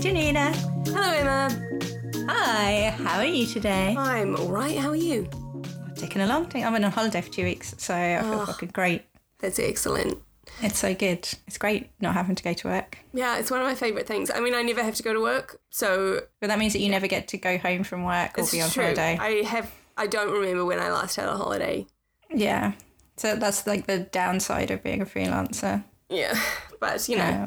Janina. Hello, Emma. Hi, how are you today? I'm all right. How are you? I'm taking a long time. I've been on holiday for two weeks, so I feel Oh. fucking great. That's excellent. It's so good. It's great not having to go to work. Yeah, it's one of my favourite things. I mean, I never have to go to work, so But that means that you never get to go home from work or it's be on true. holiday. I have. I don't remember when I last had a holiday. Yeah. So that's like the downside of being a freelancer. Yeah, but you know, Yeah.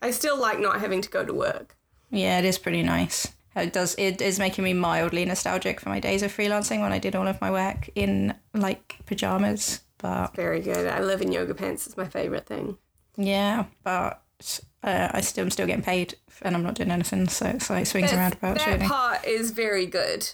I still like not having to go to work. Yeah, it is pretty nice. It does. It is making me mildly nostalgic for my days of freelancing when I did all of my work in like pajamas. But Very good. I live in yoga pants. It's my favourite thing. yeah, but uh, I still am still getting paid, and I'm not doing anything. So it's like swings and That's- roundabouts, that really. part is very good.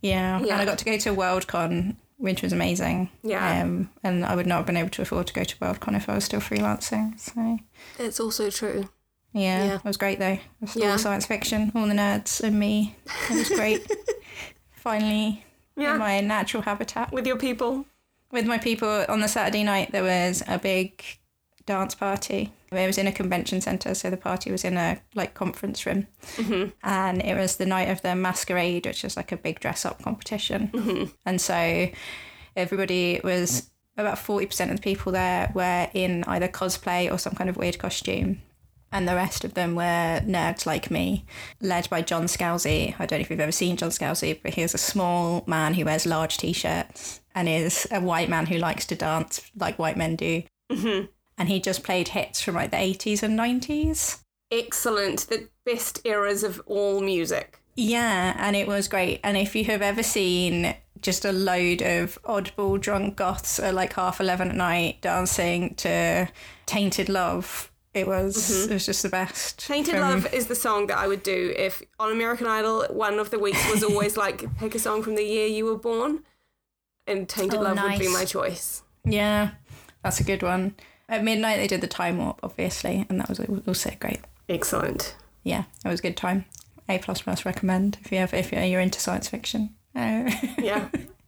Yeah. Yeah. and I got to go to Worldcon, which was amazing. Yeah. um, and I would not have been able to afford to go to Worldcon if I was still freelancing. So That's also true. Yeah, Yeah. it was great though. It was Yeah. all science fiction, all the nerds and me. It was great. Finally, Yeah. in my natural habitat. With your people. with my people on the Saturday night, there was a big dance party. It was in a convention centre, so the party was in a like conference room, mm-hmm. and it was the night of the masquerade, which is like a big dress up competition. Mm-hmm. And so everybody was about forty percent of the people there were in either cosplay or some kind of weird costume. And the rest of them were nerds like me, led by John Scalzi. I don't know if you've ever seen John Scalzi, but he's a small man who wears large t shirts and is a white man who likes to dance like white men do. Mm-hmm. And he just played hits from like the 80s and 90s. Excellent. The best eras of all music. Yeah, and it was great. And if you have ever seen just a load of oddball drunk goths at like half 11 at night dancing to Tainted Love, it was it was just the best. Mm-hmm. Tainted from- Love is the song that I would do if on American Idol one of the weeks was always like pick a song from the year you were born, and Tainted Oh, Love would be my choice. Yeah, that's a good one. At midnight, they did the time warp, obviously, and that was also great. Excellent. Yeah, it was a good time. A plus plus recommend if you have if you're, you're into science fiction. Uh, Yeah,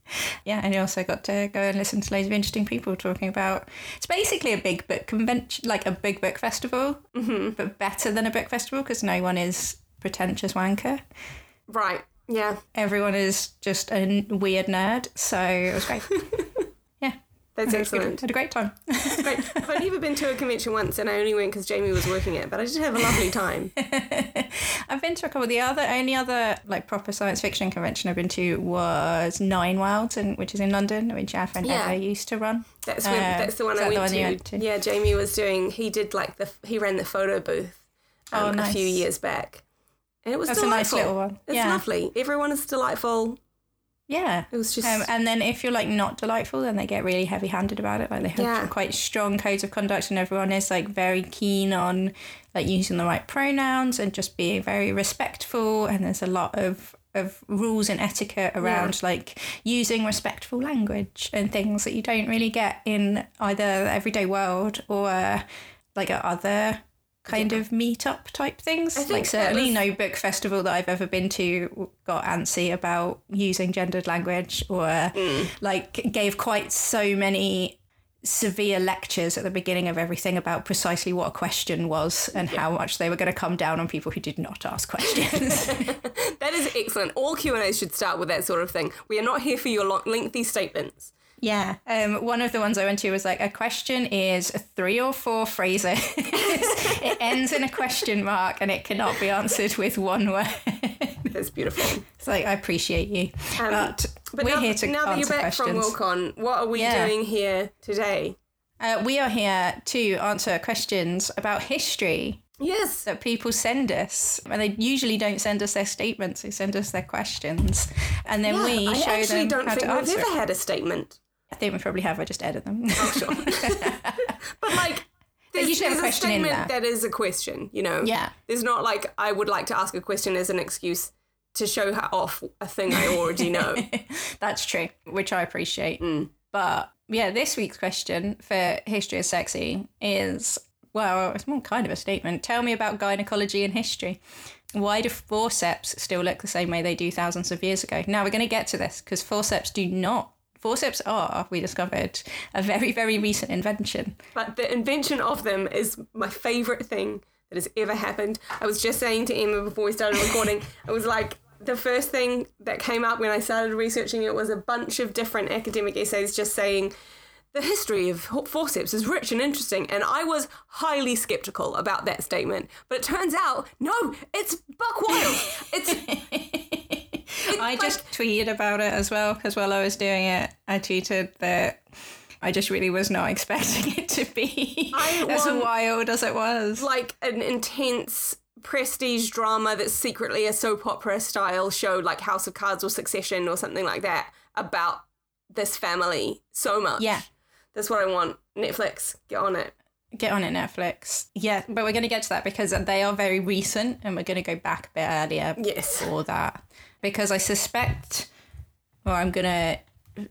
yeah, and you also got to go and listen to loads of interesting people talking about. It's basically a big book convention, like a big book festival, Mm-hmm. but better than a book festival because no one is pretentious wanker. right. Yeah, Everyone is just a weird nerd, so it was great. that's excellent. Had a great time. Great. I've only ever been to a convention once, and I only went because Jamie was working it, but I did have a lovely time. I've been to a couple. The other only other like proper science fiction convention I've been to was Nine Worlds, and which is in London, which our friend Yeah. Emma used to run. That's when, Uh, that's the one I went, one to. went to? Yeah, Jamie was doing. He did like the he ran the photo booth um, Oh, a few years back, and it was That's a nice little one. It's yeah, lovely. Everyone is delightful. Yeah. It was just Um, and then if you're like not delightful, then they get really heavy-handed about it. Like they have Yeah. quite strong codes of conduct, and everyone is like very keen on like using the right pronouns and just being very respectful. And there's a lot of of rules and etiquette around like using respectful language and things that you don't really get in either the everyday world or uh, like at other kind of meetup type things. I think Like certainly was- no book festival that I've ever been to got antsy about using gendered language or Mm. like gave quite so many severe lectures at the beginning of everything about precisely what a question was and how much they were going to come down on people who did not ask questions. that is excellent. All Q and A's should start with that sort of thing. We are not here for your long, lengthy statements. Yeah. Um, one of the ones I went to was like a question is three or four phrases. it ends in a question mark and it cannot be answered with one word. That's beautiful. It's like I appreciate you, Um, but, But we're now, here to now that you're back questions. from Worldcon, what are we Yeah. doing here today? Uh, we are here to answer questions about history Yes. that people send us. And they usually don't send us their statements, they send us their questions. And then Yeah, we I show actually them don't how think to we've ever it. had a statement. I think we probably have, I just edit them. Oh, sure. but like, there's, have a question in statement there. that is a question, you know? yeah. There's not like, I would like to ask a question as an excuse to show how off a thing I already know. That's true, which I appreciate. Mm. But yeah, this week's question for History is Sexy is well, it's more kind of a statement. Tell me about gynecology and history. Why do forceps still look the same way they do thousands of years ago? Now we're going to get to this because forceps do not. Forceps are, we discovered, a very, very recent invention. but the invention of them is my favourite thing that has ever happened. I was just saying to Emma before we started recording, it was like the first thing that came up when I started researching it was a bunch of different academic essays just saying the history of forceps is rich and interesting, and I was highly skeptical about that statement. But it turns out, no, it's buck wild. It's. I just tweeted about it as well because while I was doing it, I tweeted that I just really was not expecting it to be as wild as it was. like an intense prestige drama that's secretly a soap opera style show like House of Cards or Succession or something like that about this family so much. Yeah. That's what I want. Netflix, get on it. Get on it, Netflix. Yeah, but we're going to get to that because they are very recent and we're going to go back a bit earlier Yes. for that. Because I suspect, or I'm going to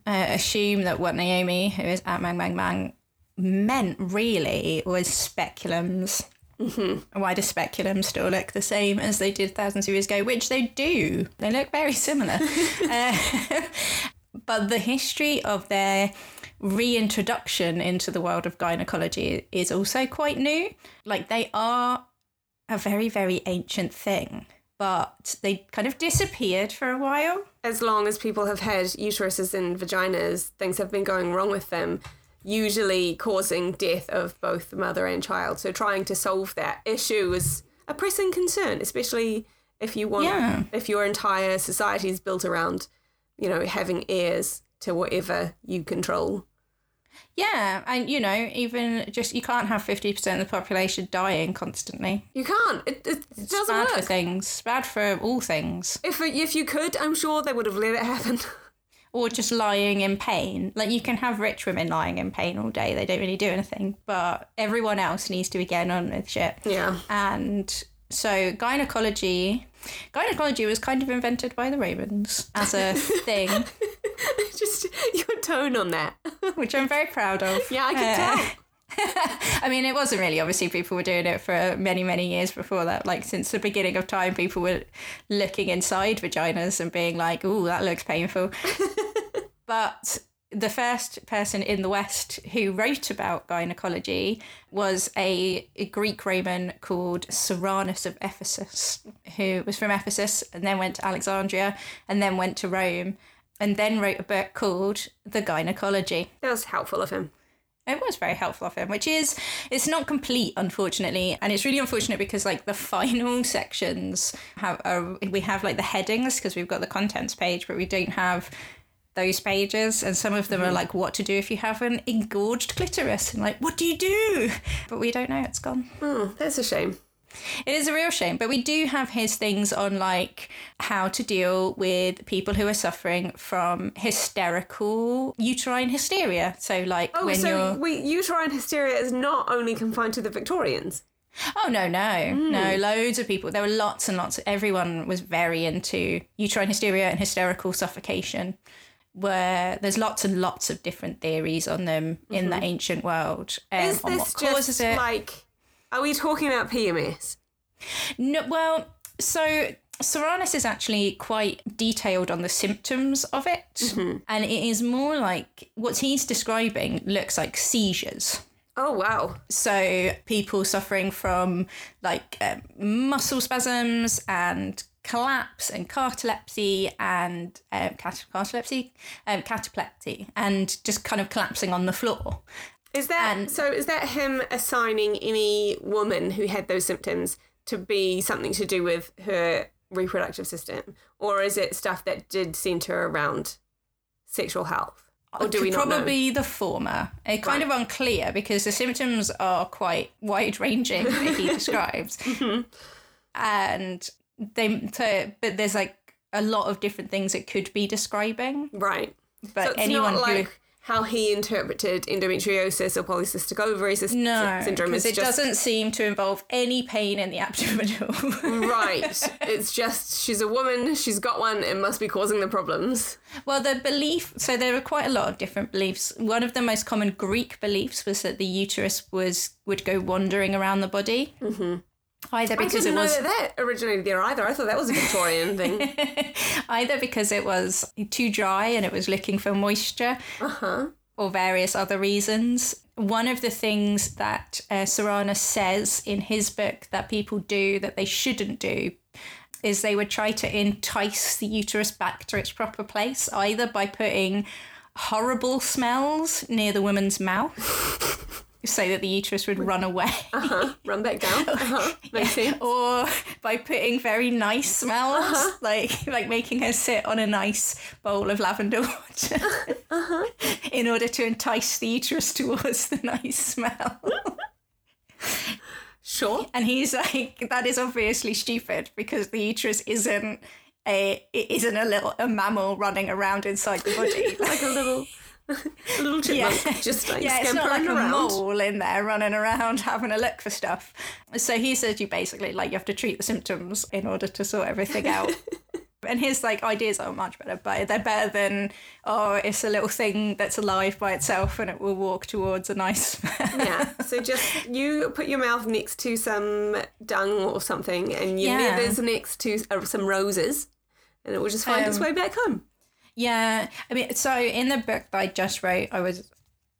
uh, assume that what Naomi, who is at Mang Mang Mang, meant really was speculums. Mm-hmm. Why do speculums still look the same as they did thousands of years ago? Which they do. They look very similar. uh, but the history of their reintroduction into the world of gynecology is also quite new. Like they are a very, very ancient thing, but they kind of disappeared for a while. As long as people have had uteruses and vaginas, things have been going wrong with them, usually causing death of both the mother and child. So trying to solve that issue is a pressing concern, especially if you want Yeah. if your entire society is built around, you know, having heirs to whatever you control. Yeah, and you know, even just you can't have 50% of the population dying constantly. You can't. It, it It's doesn't bad for things, bad for all things. If if you could, I'm sure they would have let it happen. Or just lying in pain. Like you can have rich women lying in pain all day, they don't really do anything, but everyone else needs to be getting on with shit. yeah. And so gynecology gynecology was kind of invented by the Romans as a thing, Just your tone on that. which I'm very proud of. Yeah, I can Uh, tell. I mean, it wasn't really. Obviously, people were doing it for many, many years before that. Like, since the beginning of time, people were looking inside vaginas and being like, ooh, that looks painful. but the first person in the West who wrote about gynecology was a, a Greek Roman called Soranus of Ephesus, who was from Ephesus and then went to Alexandria and then went to Rome and then wrote a book called The Gynecology. That was helpful of him. It was very helpful of him, which is it's not complete, unfortunately, and it's really unfortunate because like the final sections have uh, we have like the headings because we've got the contents page, but we don't have those pages, and some of them are mm. like what to do if you have an engorged clitoris, and like what do you do? But we don't know; it's gone. Oh, that's a shame. It is a real shame, but we do have his things on like how to deal with people who are suffering from hysterical uterine hysteria. So like Oh, when so you're we, uterine hysteria is not only confined to the Victorians. Oh no, no, mm. no! Loads of people. There were lots and lots. everyone was very into uterine hysteria and hysterical suffocation. Where there's lots and lots of different theories on them in the ancient world um, Is this what causes just it. like, are we talking about PMS? No, well, so Soranus is actually quite detailed on the symptoms of it, and it is more like what he's describing looks like seizures. Oh, wow. So people suffering from like um, muscle spasms and collapse and cartalepsy and um, cat- cartalepsy, um, cataplexy, and just kind of collapsing on the floor. Is that And- so? Is that him assigning any woman who had those symptoms to be something to do with her reproductive system, or is it stuff that did center around sexual health? Or do we not know? Probably the former. It's kind of unclear because the symptoms are quite wide ranging that he describes, Mm-hmm. and they. So, but there's like a lot of different things it could be describing. Right. But so it's anyone not who like how he interpreted endometriosis or polycystic ovary sy- no, syndrome. It's it just doesn't seem to involve any pain in the abdominal. right. It's just she's a woman. She's got one. It must be causing the problems. Well, the belief, so there are quite a lot of different beliefs. One of the most common Greek beliefs was that the uterus was would go wandering around the body. Mm-hmm. Either I because didn't it know was that originated there either. I thought that was a Victorian thing. either because it was too dry and it was looking for moisture, Uh huh. or various other reasons. one of the things that uh, says in his book that people do that they shouldn't do is they would try to entice the uterus back to its proper place, either by putting horrible smells near the woman's mouth. so that the uterus would run away. Uh-huh. Run back down. Uh-huh. Sense. or by putting very nice smells, Uh-huh. like like making her sit on a nice bowl of lavender water, Uh-huh. in order to entice the uterus towards the nice smell. Sure. and he's like, that is obviously stupid because the uterus isn't a it isn't a little a mammal running around inside the body. Like a little, a little chipmunk, just like yeah, it's not like a mole in there running around having a look for stuff. So he says you basically like you have to treat the symptoms in order to sort everything out. and his like ideas are much better, but they're better than oh, it's a little thing that's alive by itself and it will walk towards a nice. Yeah. So just you put your mouth next to some dung or something, and your Yeah. nethers next to uh, some roses, and it will just find its Um, way back home. Yeah, I mean, so in the book that I just wrote, I was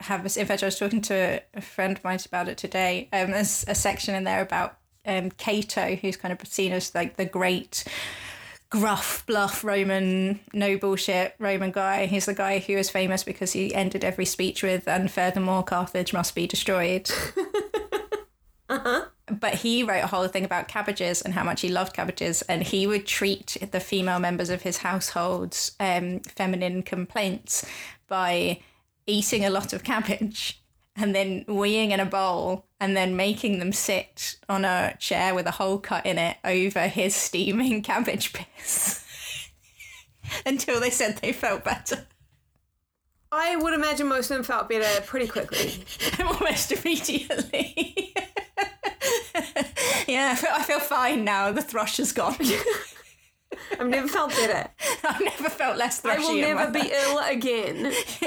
have this. In fact, I was talking to a friend of mine about it today. Um, there's a section in there about um Cato, who's kind of seen as like the great gruff, bluff Roman no bullshit Roman guy. He's the guy who is famous because he ended every speech with, and furthermore, Carthage must be destroyed. But he wrote a whole thing about cabbages and how much he loved cabbages, and he would treat the female members of his household's um, feminine complaints by eating a lot of cabbage and then weeing in a bowl and then making them sit on a chair with a hole cut in it over his steaming cabbage piss until they said they felt better I would imagine most of them felt better pretty quickly. almost immediately. yeah, I feel, fine now. The thrush is gone. I've never felt better. I've never felt less thrushy. I will never be ill again.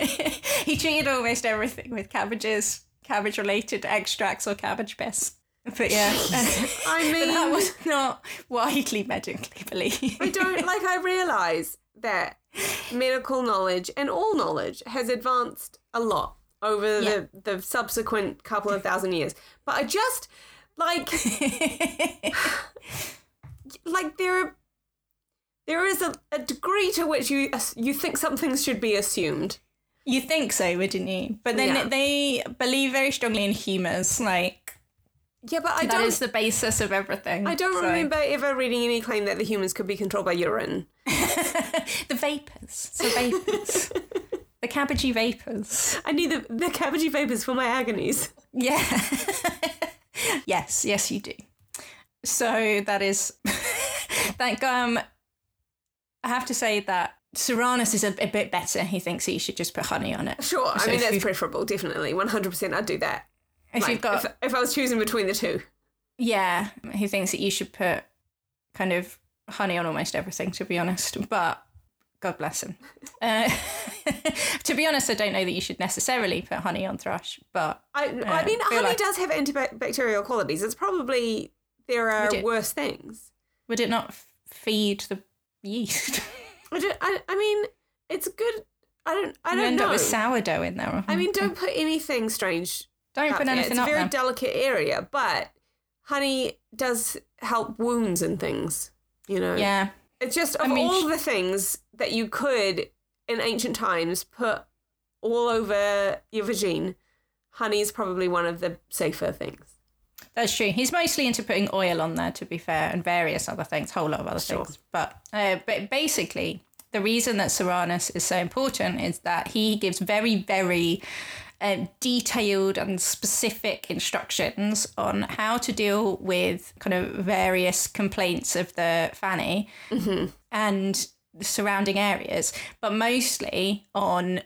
he treated almost everything with cabbages, cabbage related extracts or cabbage piss. But yeah, I mean, that was not widely medically believed. I don't like. I realise that medical knowledge and all knowledge has advanced a lot over the the subsequent couple of thousand years. But I just like like there are there is a, a degree to which you you think some things should be assumed. You think so, wouldn't you? But then Yeah. they believe very strongly in humours. Like Yeah, but I that don't. is the basis of everything. I don't So- remember ever reading any claim that the humans could be controlled by urine. the vapors. The vapors. the cabbagey vapors. I need the, the cabbagey vapors for my agonies. Yeah. Yes, yes, you do. So that is. Thank um. I have to say that Soranus is a, a bit better. He thinks that you should just put honey on it. Sure, I mean that's preferable, definitely, one hundred percent. I'd do that. If Like, you've got, if, if I was choosing between the two, yeah, he thinks that you should put kind of honey on almost everything. To be honest, but God bless him. Uh, to be honest, I don't know that you should necessarily put honey on thrush, but I, I mean, honey like- does have antibacterial qualities. It's probably there are it? worse things. would it not feed the yeast? I, don't, I, I mean, it's good. I don't. I you don't end know. up with sourdough in there. I mean, don't put anything strange. don't put anything It's a very there. delicate area, but honey does help wounds and things. You know. yeah, It's just of I mean, all the things that you could in ancient times put all over your vagine, honey is probably one of the safer things. that's true. He's mostly into putting oil on there, to be fair, and various other things, whole lot of other Sure. things. But uh, but basically, the reason that Soranus is so important is that he gives very very um, detailed and specific instructions on how to deal with kind of various complaints of the fanny and the surrounding areas, but mostly on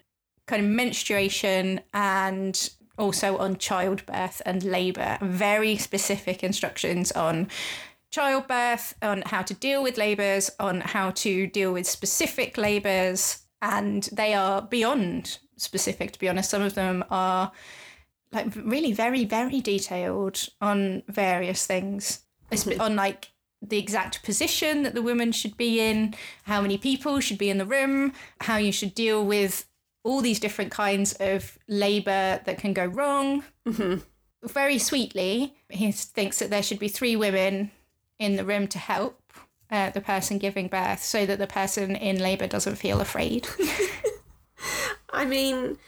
kind of menstruation and also on childbirth and labour. Very specific instructions on childbirth, on how to deal with labours, on how to deal with specific labours, and they are beyond specific, to be honest. Some of them are like really very, very detailed on various things, Espe- on like the exact position that the woman should be in, how many people should be in the room, how you should deal with all these different kinds of labour that can go wrong. Mm-hmm. Very sweetly, he thinks that there should be three women in the room to help uh, the person giving birth so that the person in labour doesn't feel afraid. I mean,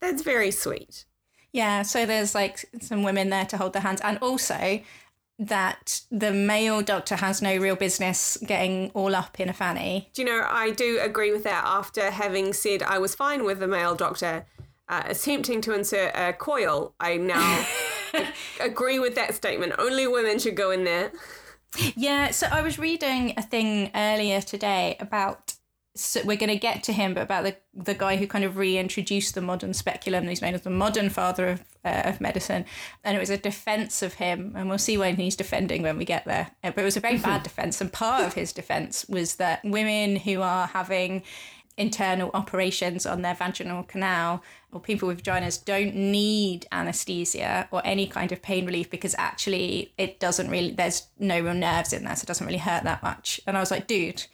that's very sweet. Yeah, so there's like some women there to hold their hands, and also that the male doctor has no real business getting all up in a fanny. Do you know, I do agree with that after having said I was fine with the male doctor uh, attempting to insert a coil. I now agree with that statement. Only women should go in there. Yeah, so I was reading a thing earlier today about so we're going to get to him, but about the the guy who kind of reintroduced the modern speculum. He's known as the modern father of uh, of medicine, and it was a defense of him. And we'll see when he's defending when we get there. Uh, but it was a very bad defense, and part of his defense was that women who are having internal operations on their vaginal canal or people with vaginas don't need anesthesia or any kind of pain relief because actually it doesn't really there's no real nerves in there so it doesn't really hurt that much and i was like dude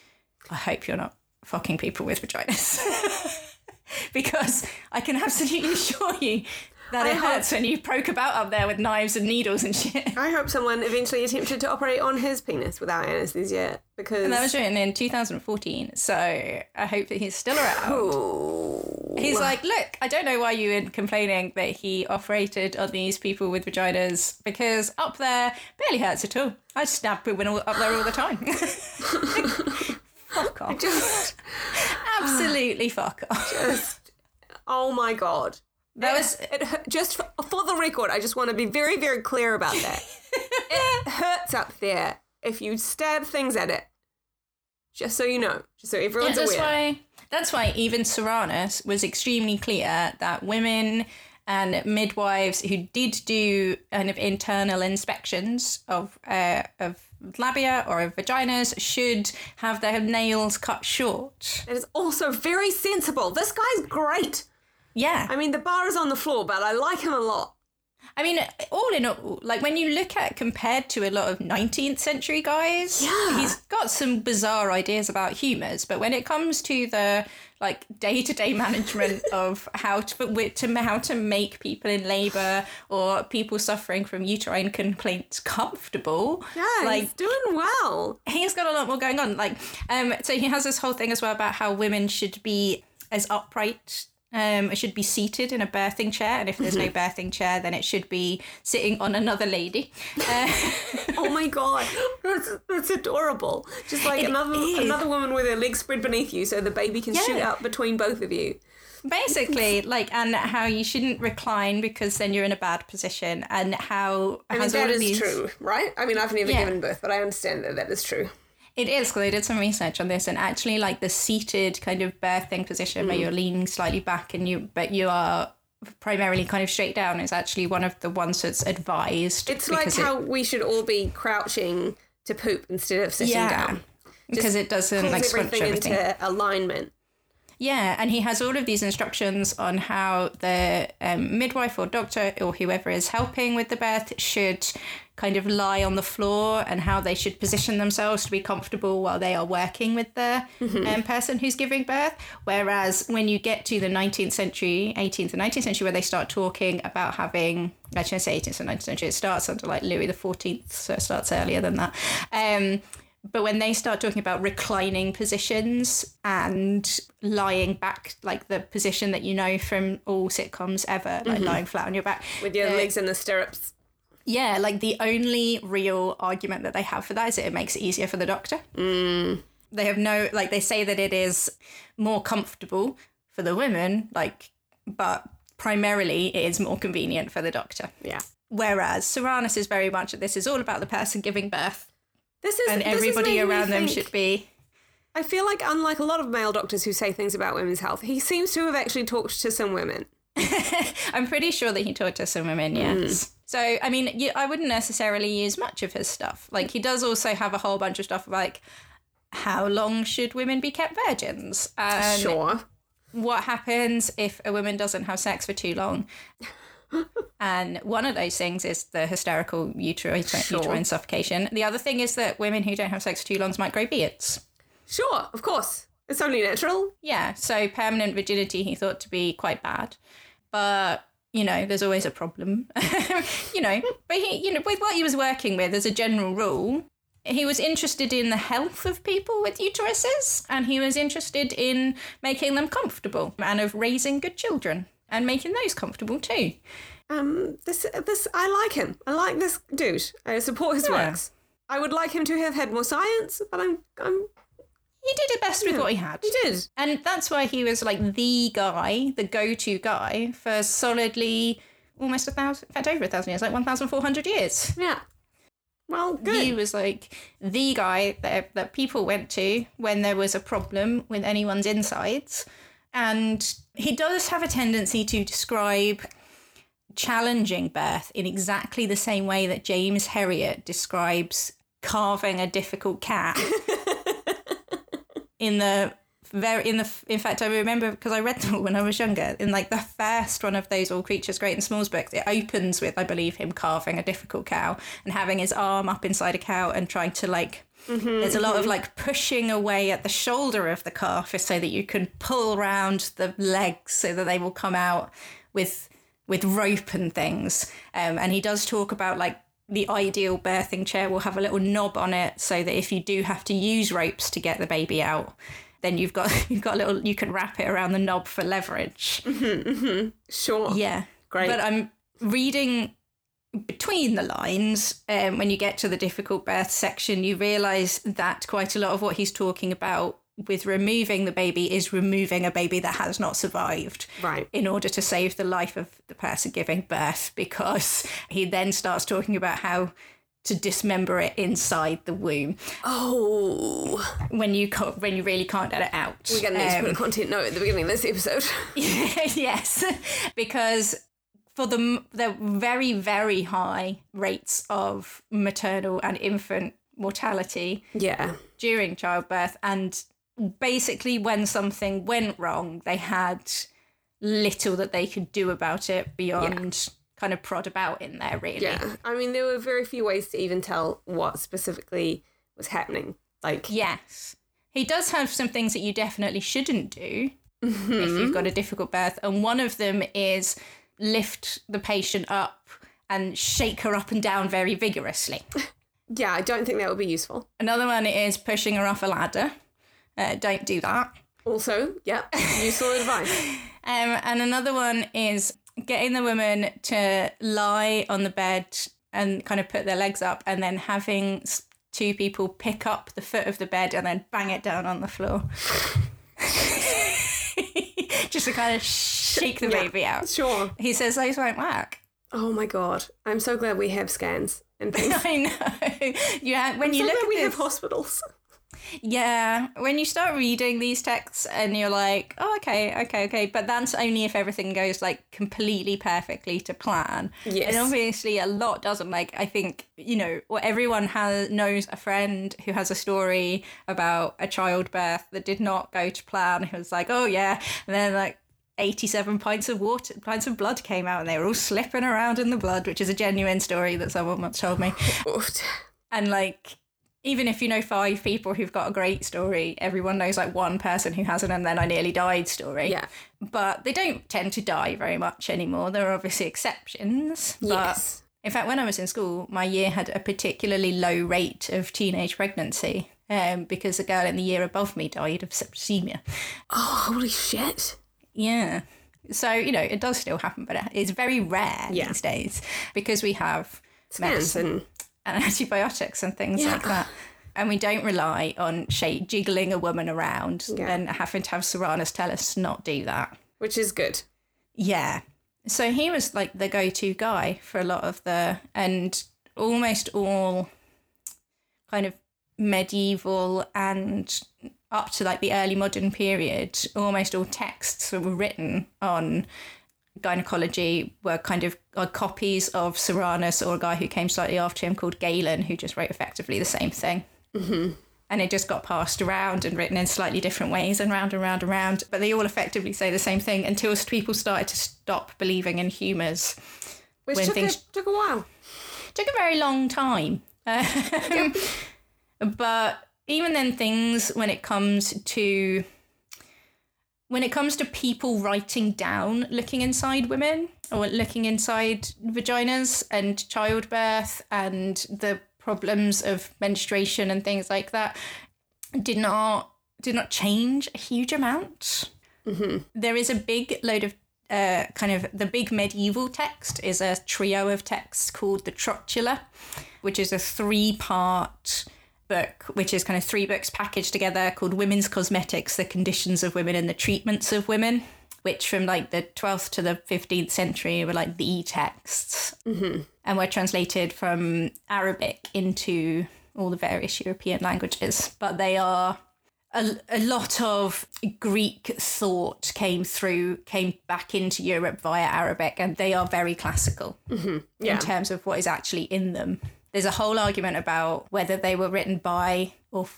i hope you're not fucking people with vaginas. because I can absolutely assure you that I it hurts when you poke about up there with knives and needles and shit. I hope someone eventually attempted to operate on his penis without anesthesia because. And that was written in 2014, so I hope that he's still around. Ooh. He's like, look, I don't know why you were complaining that he operated on these people with vaginas because up there barely hurts at all. I stab women up there all the time. fuck off. Just absolutely fuck off. Just oh my god. That it, was it, just for, for the record. I just want to be very, very clear about that. it hurts up there if you stab things at it. Just so you know, just so everyone's yeah, that's aware. Why, that's why even Soranus was extremely clear that women and midwives who did do kind of internal inspections of uh, of labia or vaginas should have their nails cut short. It is also very sensible. This guy's great. Yeah. I mean, the bar is on the floor, but I like him a lot. I mean, all in all, like when you look at compared to a lot of 19th century guys, yeah. he's got some bizarre ideas about humours. But when it comes to the like day to day management of how to, to how to make people in labour or people suffering from uterine complaints comfortable. Yeah, like, he's doing well. He's got a lot more going on. Like, um, so he has this whole thing as well about how women should be as upright um, it should be seated in a birthing chair, and if there's no birthing chair, then it should be sitting on another lady. Uh, oh my god, that's, that's adorable! Just like it another is. another woman with her legs spread beneath you, so the baby can yeah. shoot out between both of you. Basically, like, and how you shouldn't recline because then you're in a bad position, and how I mean that is these... true, right? I mean, I've never yeah. given birth, but I understand that that is true. It is because I did some research on this, and actually, like the seated kind of birthing position mm. where you're leaning slightly back and you, but you are primarily kind of straight down is actually one of the ones that's advised. It's like how it, we should all be crouching to poop instead of sitting yeah, down. because it doesn't like everything, everything into alignment. Yeah, and he has all of these instructions on how the um, midwife or doctor or whoever is helping with the birth should kind of lie on the floor and how they should position themselves to be comfortable while they are working with the mm-hmm. um, person who's giving birth. Whereas when you get to the 19th century, 18th and 19th century, where they start talking about having, I shouldn't say 18th and 19th century, it starts under like Louis XIV, so it starts earlier than that. Um, but when they start talking about reclining positions and lying back, like the position that you know from all sitcoms ever, like mm-hmm. lying flat on your back, with your legs in the stirrups. Yeah, like the only real argument that they have for that is that it makes it easier for the doctor. Mm. They have no, like, they say that it is more comfortable for the women, like, but primarily it is more convenient for the doctor. Yeah. Whereas Soranus is very much that this is all about the person giving birth. This is and everybody around them should be. I feel like, unlike a lot of male doctors who say things about women's health, he seems to have actually talked to some women. I'm pretty sure that he talked to some women, yes. Mm. So, I mean, you, I wouldn't necessarily use much of his stuff. Like, he does also have a whole bunch of stuff like how long should women be kept virgins? And sure. What happens if a woman doesn't have sex for too long? And one of those things is the hysterical uterine, sure. uterine suffocation. The other thing is that women who don't have sex for too long might grow beards. Sure, of course. It's only natural. Yeah, so permanent virginity he thought to be quite bad. But, you know, there's always a problem. you know, but he, you know, with what he was working with as a general rule, he was interested in the health of people with uteruses and he was interested in making them comfortable and of raising good children and making those comfortable too. Um, this this I like him. I like this dude. I support his Yeah. works. I would like him to have had more science, but I'm I'm He did it best with Yeah, what he had. he did. And that's why he was like the guy, the go to guy for solidly almost a thousand, in fact, over a thousand years, like 1,400 years. Yeah. Well, good. He was like the guy that, that people went to when there was a problem with anyone's insides. And he does have a tendency to describe challenging birth in exactly the same way that James Herriot describes calving a difficult cat in the very in the in fact I remember because I read them when I was younger in like the first one of those all creatures great and smalls books it opens with I believe him calving a difficult cow and having his arm up inside a cow and trying to like Mm-hmm, there's a lot of mm-hmm. like pushing away at the shoulder of the calf so that you can pull around the legs so that they will come out with with rope and things. Um, and he does talk about like the ideal birthing chair will have a little knob on it so that if you do have to use ropes to get the baby out then you've got you've got a little you can wrap it around the knob for leverage. Mm-hmm, sure. yeah. Great. but i'm reading between the lines um, when you get to the difficult birth section you realize that quite a lot of what he's talking about with removing the baby is removing a baby that has not survived Right. in order to save the life of the person giving birth because he then starts talking about how to dismember it inside the womb Oh, when you can't, when you really can't get it out. we're need to Um, put a content note at the beginning of this episode. yes, because for the the very very high rates of maternal and infant mortality yeah. during childbirth, and basically when something went wrong, they had little that they could do about it beyond kind of prod about in there. Really, Yeah. I mean, there were very few ways to even tell what specifically was happening. Like, Yes. He does have some things that you definitely shouldn't do mm-hmm. if you've got a difficult birth. And one of them is lift the patient up and shake her up and down very vigorously. yeah, I don't think that would be useful. Another one is pushing her off a ladder. Uh, don't do that. Also, yeah, useful advice. Um, and another one is getting the woman to lie on the bed and kind of put their legs up and then having two people pick up the foot of the bed and then bang it down on the floor. Just to kind of shake the Yeah. baby out. Sure. He says those won't work. Oh my god, I'm so glad we have scans and things. I know. Yeah, when I'm you so look glad at we this, have hospitals. Yeah, when you start reading these texts and you're like, oh, okay, okay, okay, but that's only if everything goes like completely perfectly to plan. Yes. And obviously, a lot doesn't. Like, I think, you know, or everyone has knows a friend who has a story about a childbirth that did not go to plan. Who was like, oh, yeah. And then, like, 87 pints of water, pints of blood came out and they were all slipping around in the blood, which is a genuine story that someone once told me. And like, even if you know five people who've got a great story, everyone knows like one person who hasn't and then I nearly died story. Yeah. But they don't tend to die very much anymore. There are obviously exceptions. But Yes. in fact, when I was in school, my year had a particularly low rate of teenage pregnancy um, because a girl in the year above me died of septicemia. Oh, holy shit. Yeah. So, you know, it does still happen, but it's very rare Yeah. these days because we have Scans medicine and and antibiotics and things Yeah. like that. And we don't rely on jiggling a woman around Yeah. and having to have Soranus tell us to not do that. which is good. Yeah. So he was like the go to guy for a lot of the, and almost all kind of medieval and up to like the early modern period, almost all texts that were written on gynecology were kind of uh, copies of Soranus or a guy who came slightly after him called Galen, who just wrote effectively the same thing. Mm-hmm. And it just got passed around and written in slightly different ways and round and round and round. But they all effectively say the same thing until people started to stop believing in humours. Which When took, things- a, took a while. took a very long time. Um, But even then, things when it comes to when it comes to people writing down looking inside women or looking inside vaginas and childbirth and the problems of menstruation and things like that did not did not change a huge amount. There is a big load of uh, kind of the big medieval text is a trio of texts called the Trotula, which is a three part book, which is kind of three books packaged together called Women's Cosmetics, the Conditions of Women and the Treatments of Women, which from like the 12th to the 15th century were like the texts mm-hmm. and were translated from Arabic into all the various European languages. But they are a, a lot of Greek thought came through, came back into Europe via Arabic, and they are very classical mm-hmm. Yeah. in terms of what is actually in them. There's a whole argument about whether they were written by or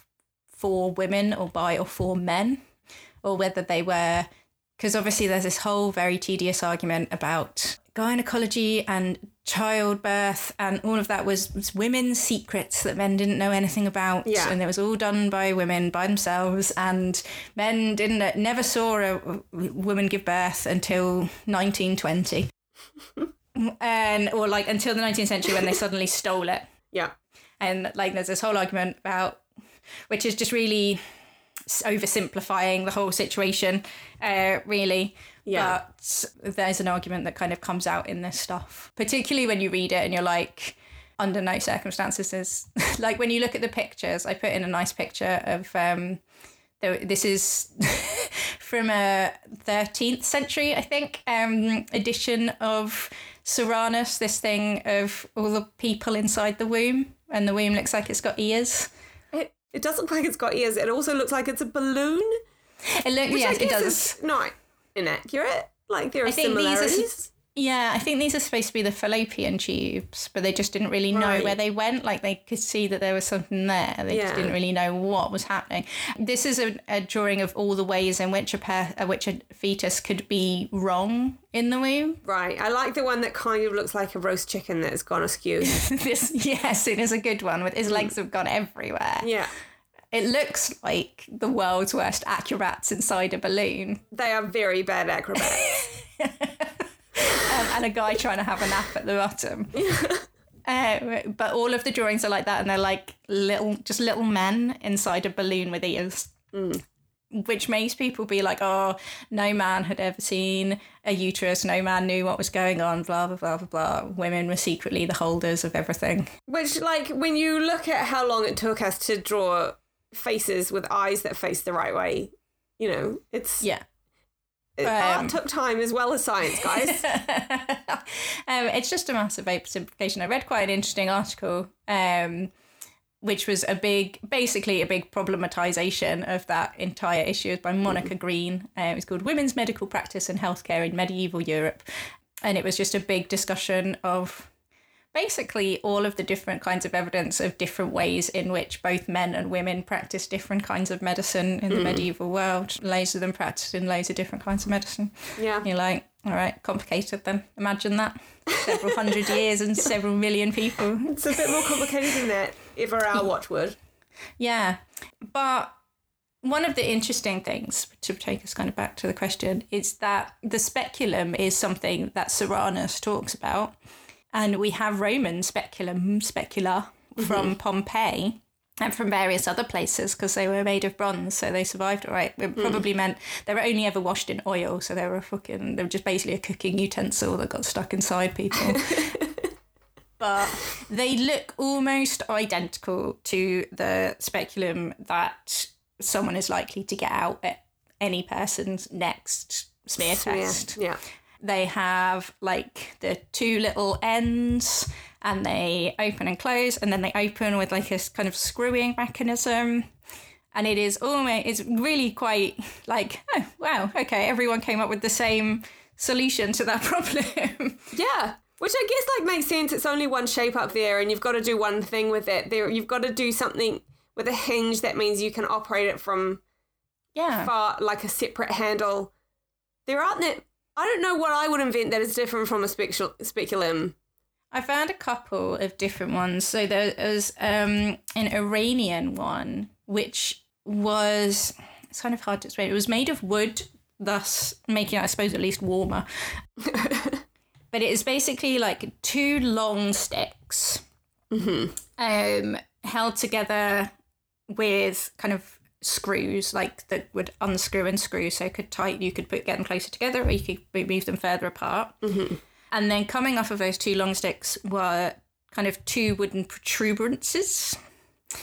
for women or by or for men, or whether they were, because obviously there's this whole very tedious argument about gynecology and childbirth and all of that was, was women's secrets that men didn't know anything about Yeah. and it was all done by women by themselves and men didn't never saw a woman give birth until 1920 and or like until the 19th century when they suddenly stole it Yeah. and like there's this whole argument about which is just really oversimplifying the whole situation uh really Yeah. but there's an argument that kind of comes out in this stuff particularly when you read it and you're like under no circumstances is like when you look at the pictures i put in a nice picture of um this is from a 13th century i think um edition of Soranus, this thing of all the people inside the womb, and the womb looks like it's got ears. It, it doesn't look like it's got ears. It also looks like it's a balloon. It looks, yes, it does. not inaccurate. Like there are think these are similarities. Yeah, I think these are supposed to be the fallopian tubes, but they just didn't really know Right. where they went. Like they could see that there was something there. They Yeah. just didn't really know what was happening. This is a, a drawing of all the ways in which a per, uh, which a fetus could be wrong in the womb. Right. I like the one that kind of looks like a roast chicken that has gone askew. this, yes, it is a good one. With his legs have gone everywhere. yeah. It looks like the world's worst acrobats inside a balloon. They are very bad acrobats. um, and a guy trying to have a nap at the bottom. Um, but all of the drawings are like that, and they're like little, just little men inside a balloon with ears, which makes people be like, "Oh, no man had ever seen a uterus. No man knew what was going on." Blah blah blah blah blah. Women were secretly the holders of everything. Which, like, when you look at how long it took us to draw faces with eyes that face the right way, you know, it's Yeah. It, Um, art took time as well as science, guys. um, it's just a massive oversimplification. I read quite an interesting article, um, which was a big, basically a big problematization of that entire issue. By Monica Green. Uh, it was called "Women's Medical Practice and Healthcare in Medieval Europe," and it was just a big discussion of basically all of the different kinds of evidence of different ways in which both men and women practice different kinds of medicine in the hmm. medieval world. Loads of them practiced in loads of different kinds of medicine. yeah. You're like, all right, complicated then. Imagine that. Several hundred years and several million people. It's a bit more complicated than that. Ever our watchword. Yeah. But one of the interesting things, to take us kind of back to the question, is that the speculum is something that Soranus talks about. And we have Roman speculum, specula mm-hmm. from Pompeii and from various other places because they were made of bronze, so they survived all right. It mm. probably meant they were only ever washed in oil, so they were a fucking, they were just basically a cooking utensil that got stuck inside people. but they look almost identical to the speculum that someone is likely to get out at any person's next smear test. Yeah. Yeah. They have like the two little ends and they open and close and then they open with like a kind of screwing mechanism. And it is almost, it's really quite like, oh, wow, okay, everyone came up with the same solution to that problem. Yeah. Which I guess like makes sense. It's only one shape up there, and you've got to do one thing with it. There, you've got to do something with a hinge that means you can operate it from yeah. far, like a separate handle. There aren't that. I don't know what I would invent that is different from a specul- speculum. I found a couple of different ones. So there was um, an Iranian one, which was it's kind of hard to explain. It was made of wood thus making it, I suppose, at least warmer. but it is basically like two long sticks um, held together with kind of screws like that would unscrew and screw so could tight you could put get them closer together or you could move them further apart. Mm-hmm. And then coming off of those two long sticks were kind of two wooden protuberances.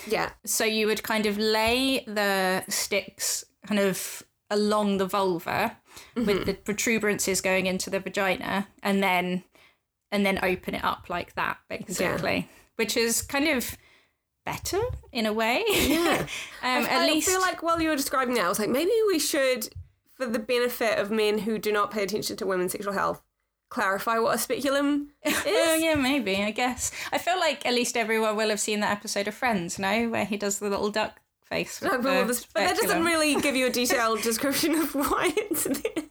Yeah. so you would kind of lay the sticks kind of along the vulva mm-hmm. with the protuberances going into the vagina and then and then open it up like that basically which is kind of better in a way yeah um, at least I least feel like while you were describing that, I was like, maybe we should, for the benefit of men who do not pay attention to women's sexual health, clarify what a speculum is. Oh yeah, maybe. I guess. I feel like at least everyone will have seen that episode of Friends, no, where he does the little duck face. With No, but, the but that doesn't really give you a detailed description of why it's there.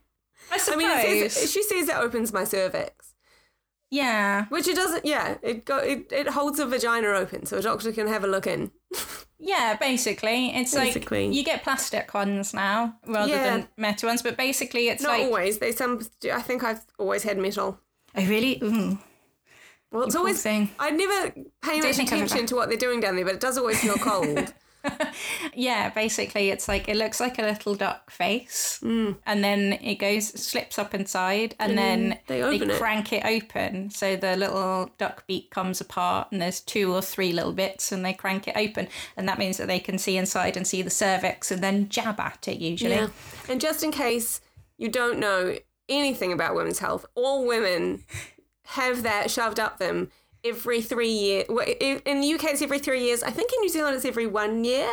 I suppose. I mean, says, she says it opens my cervix, yeah, which it doesn't. Yeah, it go it, it holds a vagina open so a doctor can have a look in. yeah. Basically, it's Basically. like you get plastic ones now rather Yeah. than metal ones, but basically it's Not like. always. They some. I think I've always had metal. I really. Ooh, Well, it's poor always. thing. I never pay much attention to what they're doing down there, but it does always feel cold. Yeah, basically, it's like it looks like a little duck face, Mm. and then it goes slips up inside, and, then they open it. crank it open, so the little duck beak comes apart, and there's two or three little bits, and they crank it open, and that means that they can see inside and see the cervix, and then jab at it usually. Yeah. And just in case you don't know anything about women's health, all women have that shoved up them every three years. In the UK, it's every three years. I think in New Zealand, it's every one year.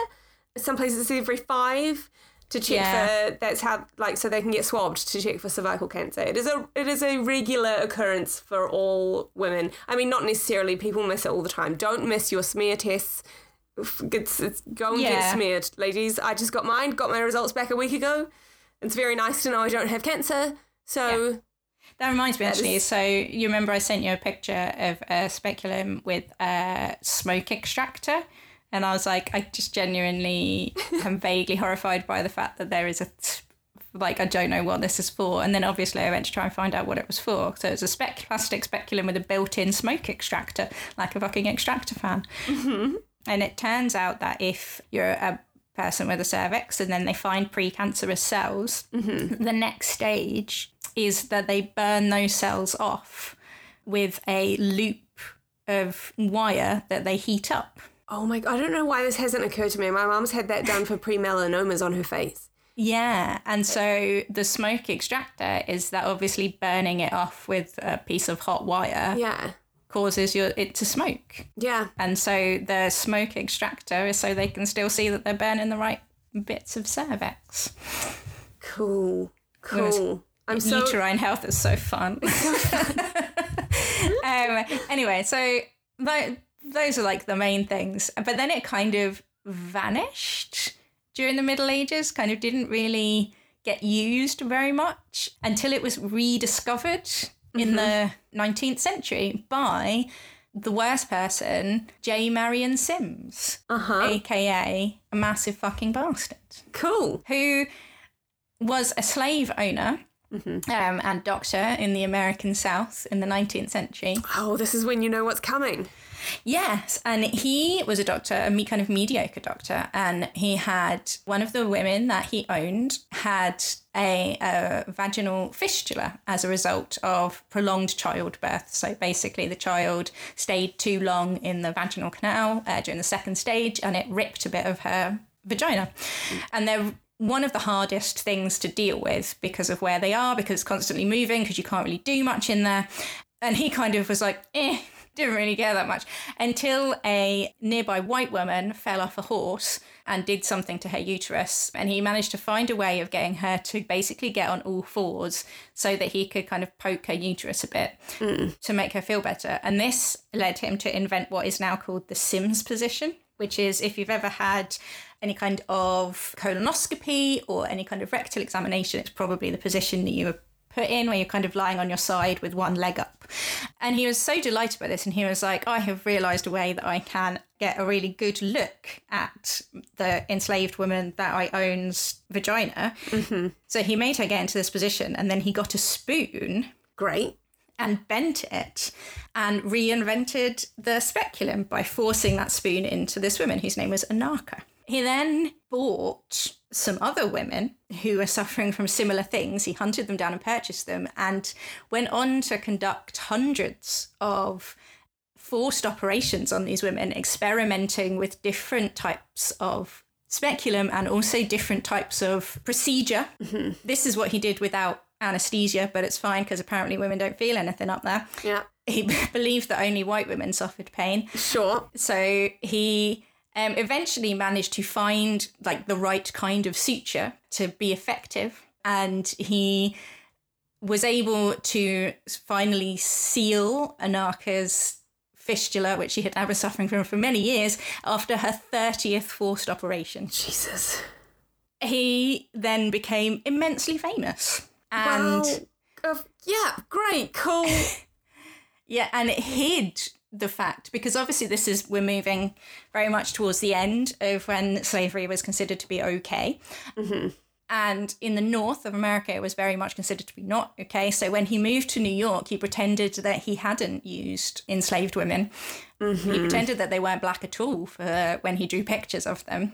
Some places, it's every five to check Yeah. for. That's how, like, so they can get swabbed to check for cervical cancer. It is a it is a regular occurrence for all women. I mean, not necessarily. People miss it all the time. Don't miss your smear tests. It's, it's, go and get smeared, ladies. I just got mine. Got my results back a week ago. It's very nice to know I don't have cancer. So That reminds me, actually. So you remember I sent you a picture of a speculum with a smoke extractor, and I was like, I just genuinely am vaguely horrified by the fact that there is a like I don't know what this is for. And then obviously I went to try and find out what it was for. So it's a spec plastic speculum with a built-in smoke extractor, like a fucking extractor fan. Mm-hmm. And it turns out that if you're a person with a cervix and then they find precancerous cells, mm-hmm. the next stage is that they burn those cells off with a loop of wire that they heat up. Oh my! god, I don't know why this hasn't occurred to me. My mum's had that done for pre-melanomas on her face. Yeah, and so the smoke extractor is that obviously burning it off with a piece of hot wire Yeah, causes your it to smoke. yeah. And so the smoke extractor is so they can still see that they're burning the right bits of cervix. Cool, cool. I'm so Uterine health is so fun. um, anyway, so tho- those are like the main things. But then it kind of vanished during the Middle Ages, kind of didn't really get used very much until it was rediscovered in the 19th century by the worst person, J. Marion Sims, uh-huh. aka a massive fucking bastard cool. who was a slave owner um, and doctor in the American South in the 19th century. Oh, this is when you know what's coming. Yes, and he was a doctor, a me- kind of mediocre doctor, and he had one of the women that he owned had a, a vaginal fistula as a result of prolonged childbirth. So basically, the child stayed too long in the vaginal canal uh, during the second stage, and it ripped a bit of her vagina, and they're one of the hardest things to deal with because of where they are, because it's constantly moving, because you can't really do much in there. And he kind of was like, eh, didn't really care that much until a nearby white woman fell off a horse and did something to her uterus. And he managed to find a way of getting her to basically get on all fours so that he could kind of poke her uterus a bit to make her feel better. And this led him to invent what is now called the Sims position, which is if you've ever had any kind of colonoscopy or any kind of rectal examination, it's probably the position that you were put in where you're kind of lying on your side with one leg up. And he was so delighted by this. And he was like, I have realized a way that I can get a really good look at the enslaved woman that I own's vagina. Mm-hmm. So he made her get into this position. And then he got a spoon. Great. And bent it and reinvented the speculum by forcing that spoon into this woman whose name was Anarcha. He then bought some other women who were suffering from similar things. He hunted them down and purchased them and went on to conduct hundreds of forced operations on these women, experimenting with different types of speculum and also different types of procedure. Mm-hmm. This is what he did without anesthesia, but it's fine because apparently women don't feel anything up there. Yeah. He believed that only white women suffered pain. Sure. So he um, eventually managed to find like the right kind of suture to be effective, and he was able to finally seal Anarcha's fistula, which she had been suffering from for many years, after her 30th forced operation. Jesus. He then became immensely famous. And uh, yeah, great, cool. yeah, and it hid the fact because obviously this is we're moving very much towards the end of when slavery was considered to be okay. Mm-hmm. and in the north of america it was very much considered to be not okay. So when he moved to new york he pretended that he hadn't used enslaved women. Mm-hmm. he pretended that they weren't black at all for when he drew pictures of them.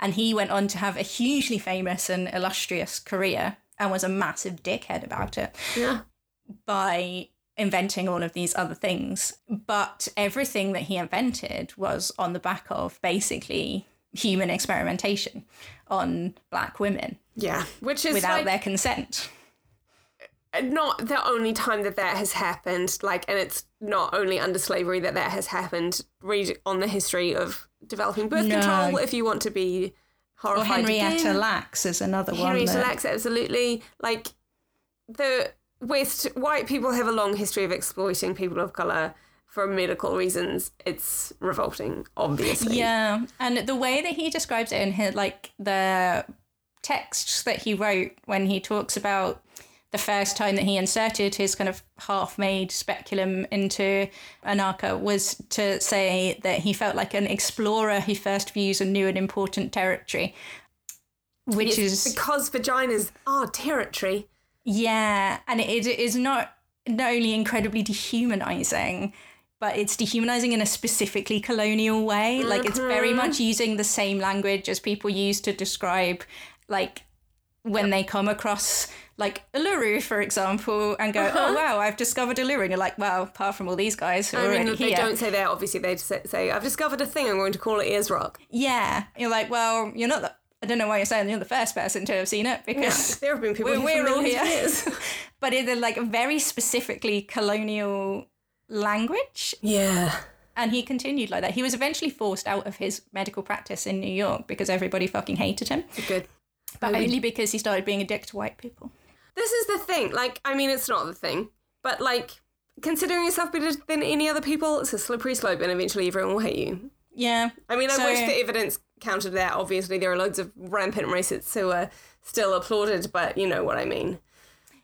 And he went on to have a hugely famous and illustrious career and was a massive dickhead about it. Yeah. By inventing all of these other things. But everything that he invented was on the back of basically human experimentation on black women. Yeah, which is without like, their consent. Not the only time that that has happened, like, and it's not only under slavery that that has happened. Read on the history of developing birth no. control if you want to be horrified. Or Henrietta again. Lacks is another Henrietta one. Henrietta Lacks, absolutely. Like, the West white people have a long history of exploiting people of color for medical reasons. It's revolting, obviously. Yeah, and the way that he describes it in his like the texts that he wrote when he talks about the first time that he inserted his kind of half-made speculum into Anarcha was to say that he felt like an explorer who first views a new and important territory, which is because vaginas are territory. Yeah, and it is not not only incredibly dehumanizing, but it's dehumanizing in a specifically colonial way. Mm-hmm. Like it's very mm-hmm. much using the same language as people use to describe like when yep. they come across like Uluru, for example, and go, uh-huh. "Oh wow, I've discovered Uluru," and you're like, "Well, apart from all these guys who are I mean, already they here." don't say that. Obviously, they say, "I've discovered a thing. I'm going to call it Ayers Rock." Yeah, you're like, "Well, you're not the I don't know why you're saying you're the first person to have seen it because yeah, there have been people we're, we're all here. but in like a very specifically colonial language. Yeah. And he continued like that. He was eventually forced out of his medical practice in New York because everybody fucking hated him. Good. But Maybe. only because he started being a dick to white people. This is the thing. Like, I mean, it's not the thing, but like, considering yourself better than any other people, it's a slippery slope, and eventually everyone will hate you. Yeah. I mean, I so, wish the evidence countered that. Obviously, there are loads of rampant racists who are still applauded, but you know what I mean.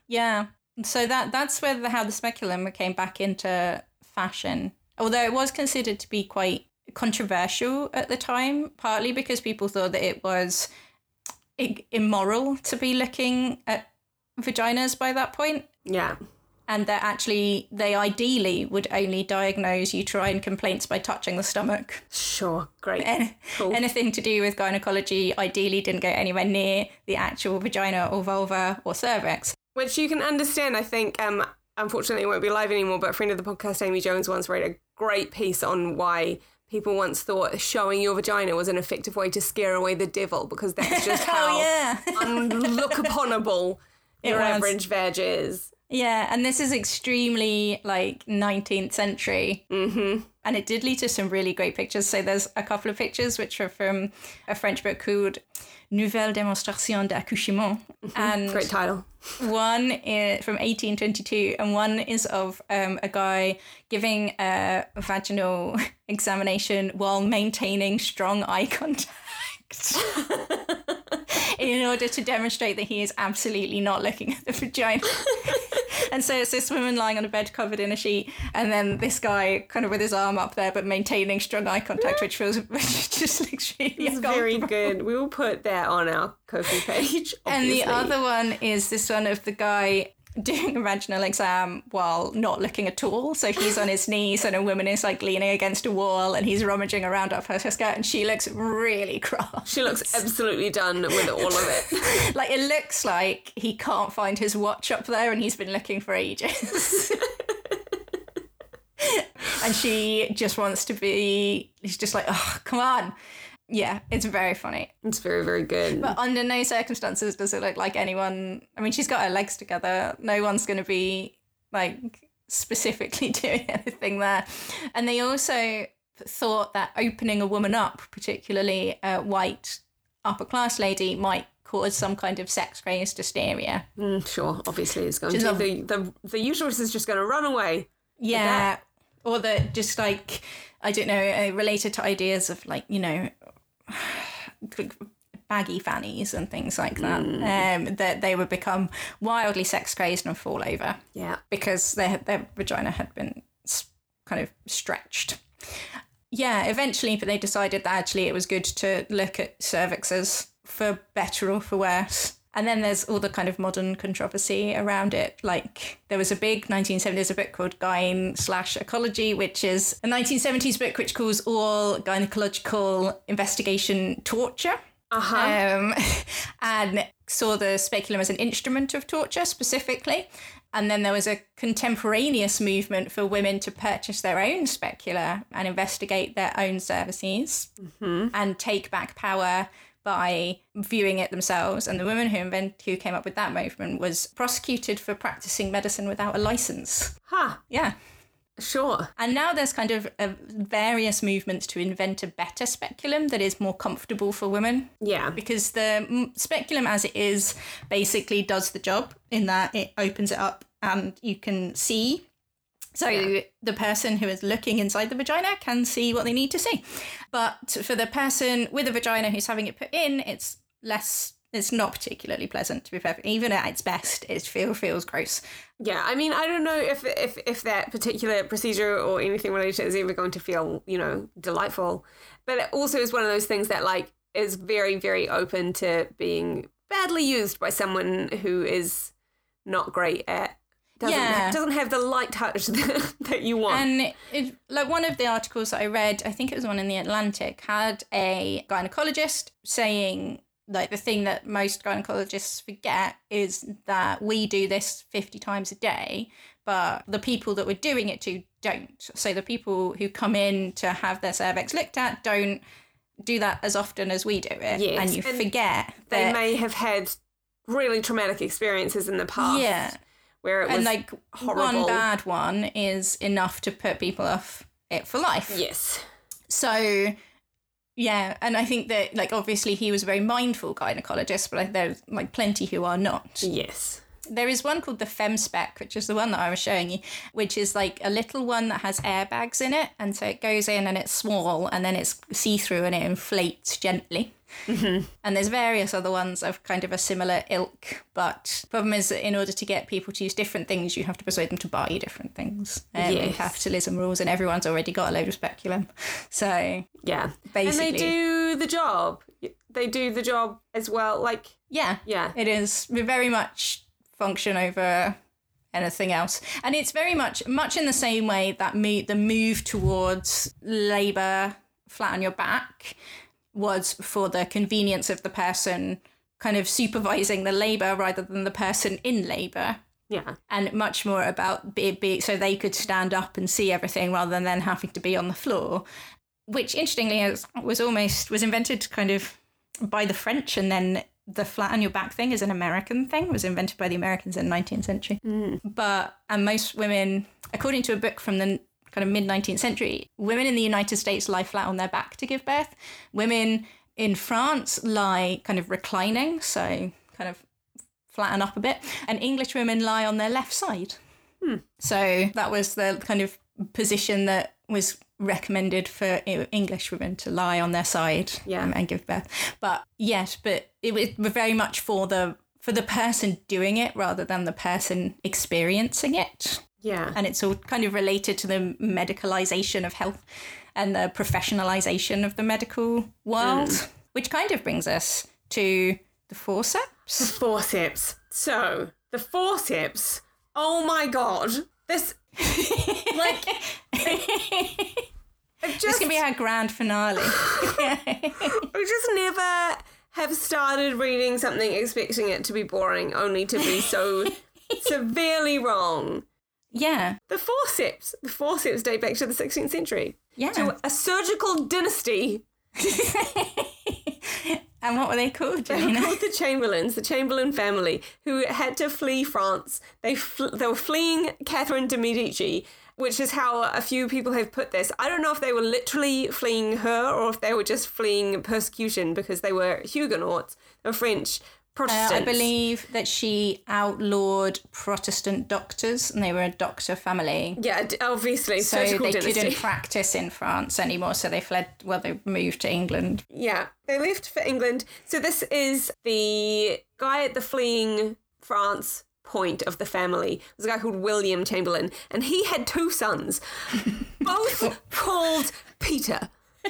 Yeah. So that that's where the, how the speculum came back into fashion. Although it was considered to be quite controversial at the time, partly because people thought that it was immoral to be looking at vaginas by that point. Yeah and that actually they ideally would only diagnose uterine complaints by touching the stomach. Sure, great. Any, cool. Anything to do with gynecology ideally didn't go anywhere near the actual vagina or vulva or cervix. Which you can understand, I think. Um, unfortunately, it won't be live anymore, but a friend of the podcast, Amy Jones, once wrote a great piece on why people once thought showing your vagina was an effective way to scare away the devil because that's just how oh, unlook uponable your average vag is. Yeah, and this is extremely like 19th century. Mm-hmm. And it did lead to some really great pictures. So there's a couple of pictures which are from a French book called Nouvelle Démonstration d'accouchement. Mm-hmm. And great title. One is from 1822, and one is of um, a guy giving a vaginal examination while maintaining strong eye contact. in order to demonstrate that he is absolutely not looking at the vagina. and so it's this woman lying on a bed covered in a sheet, and then this guy kind of with his arm up there but maintaining strong eye contact, which feels which just looks really It's very good. We will put that on our Ko-fi page. And the other one is this one of the guy doing a vaginal exam while not looking at all. So he's on his knees and a woman is like leaning against a wall and he's rummaging around up her skirt and she looks really cross. She looks absolutely done with all of it. Like it looks like he can't find his watch up there and he's been looking for ages. and she just wants to be he's just like, oh come on. Yeah, it's very funny. It's very, very good. But under no circumstances does it look like anyone. I mean, she's got her legs together. No one's going to be like specifically doing anything there. And they also thought that opening a woman up, particularly a white upper class lady, might cause some kind of sex crazed hysteria. Mm, sure, obviously it's going She's to. not- The, the, the uterus is just going to run away. Yeah. Or that just like, I don't know, uh, related to ideas of like, you know, baggy fannies and things like that, um, that they would become wildly sex crazed and fall over Yeah. because their, their vagina had been kind of stretched. Yeah, eventually, but they decided that actually it was good to look at cervixes for better or for worse. And then there's all the kind of modern controversy around it. Like there was a big 1970s a book called Gyne slash Ecology, which is a 1970s book which calls all gynecological investigation torture Uh-huh. um, and saw the speculum as an instrument of torture specifically. And then there was a contemporaneous movement for women to purchase their own specula and investigate their own cervices and take back power by viewing it themselves. And the woman who invent- who came up with that movement was prosecuted for practicing medicine without a license. Huh. Yeah. Sure. And now there's kind of uh, various movements to invent a better speculum that is more comfortable for women Yeah. because the mm, speculum as it is basically does the job in that it opens it up and you can see so the person who is looking inside the vagina can see what they need to see. But for the person with a vagina who's having it put in it's less it's not particularly pleasant to be fair. Even at its best it feel, feels gross. Yeah, I mean, I don't know if if if that particular procedure or anything related to it is ever going to feel, you know, delightful. But it also is one of those things that like is very very open to being badly used by someone who is not great at doesn't Yeah. doesn't have the light touch that, that you want. And it, like one of the articles that I read, I think it was one in the Atlantic, had a gynecologist saying like the thing that most gynecologists forget is that we do this 50 times a day, but the people that we're doing it to don't. So the people who come in to have their cervix looked at don't do that as often as we do it. Yes, And you and forget they may have had really traumatic experiences in the past. Yeah. Where it was and like horrible. one bad one is enough to put people off it for life. Yes. So, yeah, and I think that like obviously he was a very mindful gynecologist, but there's like plenty who are not. Yes. There is one called the FemSpec, which is the one that I was showing you, which is like a little one that has airbags in it, and so it goes in and it's small, and then it's see through and it inflates gently. Mm-hmm. And there's various other ones of kind of a similar ilk, but the problem is that in order to get people to use different things, you have to persuade them to buy different things. Um, Yes. capitalism rules, and everyone's already got a load of speculum. So Yeah. Basically. And they do the job. They do the job as well. Like, yeah, yeah. it is very much function over anything else and it's very much much in the same way that the move towards labor flat on your back was for the convenience of the person kind of supervising the labor rather than the person in labor Yeah. and much more about be, be so they could stand up and see everything rather than then having to be on the floor which interestingly was almost was invented kind of by the french and then the flat on your back thing is an american thing it was invented by the americans in the 19th century mm. but and most women according to a book from the kind of mid 19th century women in the united states lie flat on their back to give birth. Women in france lie kind of reclining so kind of flatten up a bit, and English women lie on their left side. Hmm. So that was the kind of position that was recommended for English women to lie on their side Yeah. um, and give birth. But yes, but it was very much for the for the person doing it rather than the person experiencing it. Yeah. And it's all kind of related to the medicalization of health and the professionalization of the medical world, which kind of brings us to the forceps. The forceps. So the forceps. Oh my god, this like This just can be our grand finale. I just never have started reading something expecting it to be boring, only to be so severely wrong. yeah, The forceps. The forceps date back to the 16th century. yeah. To a surgical dynasty and what were they called, They were called the Chamberlains, the Chamberlain family, who had to flee France. They fl- they were fleeing Catherine de Medici, which is how a few people have put this. I don't know if they were literally fleeing her or if they were just fleeing persecution because they were Huguenots, they were French Uh, I believe that she outlawed Protestant doctors, and they were a doctor family. Yeah, obviously, So they dynasty. couldn't practice in France anymore, so they fled. Well, they moved to England. Yeah, they left for England. So this is the guy at the fleeing France point of the family. There's a guy called William Chamberlain, and he had two sons, both called Peter.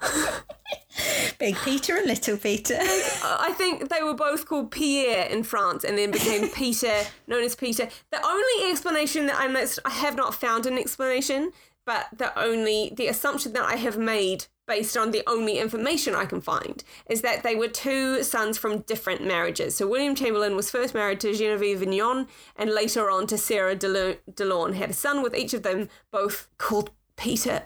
Big Peter and Little Peter. I think they were both called Pierre in France, and then became Peter, known as Peter. The only explanation that I'm not, I have not found an explanation, but the only the assumption that I have made based on the only information I can find is that they were two sons from different marriages. So William Chamberlain was first married to Genevieve Vignon, and later on to Sarah Delorme. Had a son with each of them, both called Peter.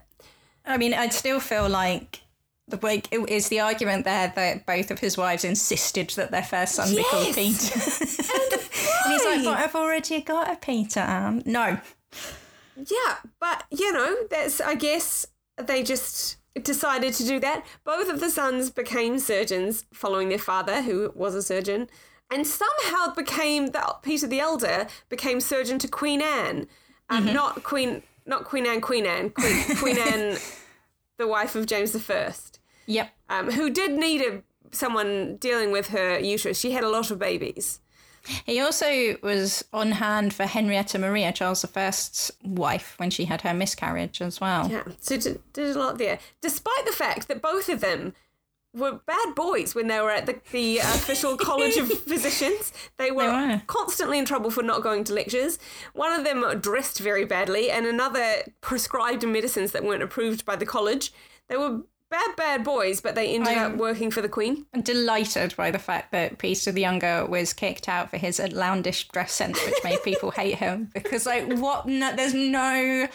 I mean, I'd still feel like the like is the argument there that both of his wives insisted that their first son be called Yes! Peter. and he's like, but I've already got a Peter. Anne." No. Yeah, but you know, that's I guess they just decided to do that. Both of the sons became surgeons following their father, who was a surgeon, and somehow became the Peter the Elder became surgeon to Queen Anne, um, not Queen, not Queen Anne, Queen Anne, Queen, Queen Anne, the wife of James the First, Yep. um, who did need a someone dealing with her uterus. She had a lot of babies. He also was on hand for Henrietta Maria, Charles I's wife, when she had her miscarriage as well. Yeah, so did, did a lot there. Despite the fact that both of them were bad boys when they were at the, the official College of Physicians. They were, They were. constantly in trouble for not going to lectures. One of them dressed very badly, and another prescribed medicines that weren't approved by the college. They were bad, bad boys, but they ended I'm- up working for the Queen. I'm delighted by the fact that Peter the Younger was kicked out for his outlandish dress sense, which made people hate him. Because, like, what? No, there's no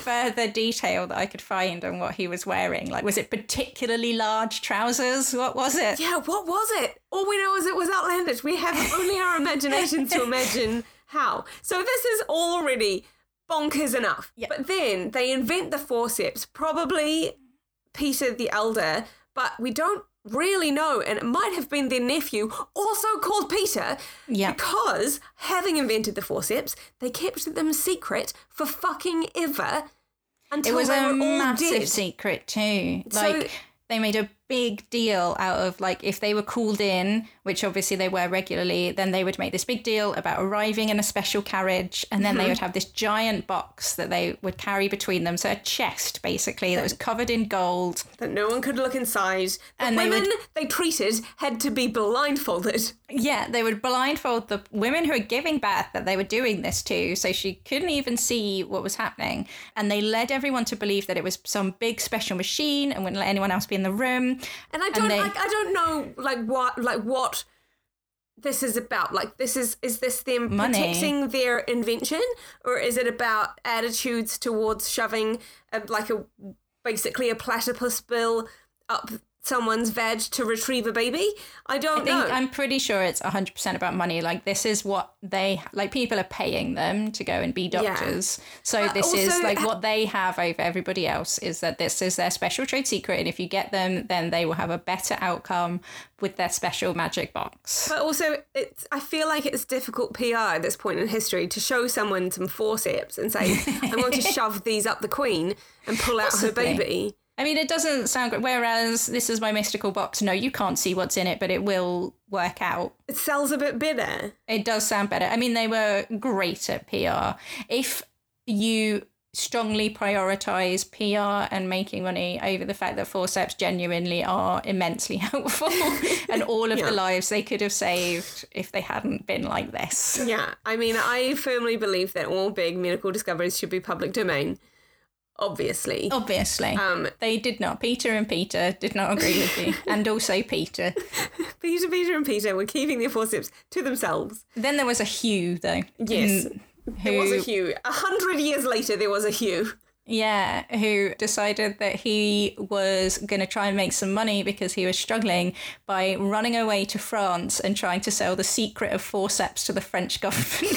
further detail that I could find on what he was wearing. Like, was it particularly large trousers? What was it? Yeah, what was it? All we know is it was outlandish. We have only our imagination to imagine how. So this is already bonkers enough. Yeah. But then they invent the forceps, probably Peter the Elder, but we don't really know, and it might have been their nephew, also called Peter, Yeah. because having invented the forceps, they kept them secret for fucking ever until It was they a all massive dead. secret too. So- Like they made a big deal out of like if they were called in, which obviously they were regularly, then they would make this big deal about arriving in a special carriage, and then they mm-hmm. would have this giant box that they would carry between them, so a chest basically that was covered in gold. that no one could look inside. The And they women would- they treated had to be blindfolded. Yeah, they would blindfold the women who were giving birth that they were doing this to, so she couldn't even see what was happening. And they led everyone to believe that it was some big special machine and wouldn't let anyone else be in the room. And I don't they- like I don't know like what like what this is about. Like this is is this them Money. protecting their invention or is it about attitudes towards shoving a, like a basically a platypus bill up someone's veg to retrieve a baby? I don't I think know. I'm pretty sure it's 100% about money. Like this is what they like people are paying them to go and be doctors. So But this is like what they have over everybody else is that this is their special trade secret and if you get them then they will have a better outcome with their special magic box. But also, it's, I feel like it's difficult PR at this point in history to show someone some forceps and say, I'm going to shove these up the queen and pull out her baby. I mean, it doesn't sound good. Whereas this is my mystical box. No, you can't see what's in it, but it will work out. It sells a bit better. It does sound better. I mean, they were great at PR. If you strongly prioritize PR and making money over the fact that forceps genuinely are immensely helpful and all of Yeah. the lives they could have saved if they hadn't been like this. Yeah, I mean, I firmly believe that all big medical discoveries should be public domain. Obviously. Obviously. Um, they did not. Peter and Peter did not agree with you. And also Peter. Peter, Peter, and Peter were keeping their forceps to themselves. Then there was a Hugh, though. Yes. in- There was a who- Hugh. A hundred years later, there was a Hugh. Yeah, who decided that he was going to try and make some money because he was struggling by running away to France and trying to sell the secret of forceps to the French government.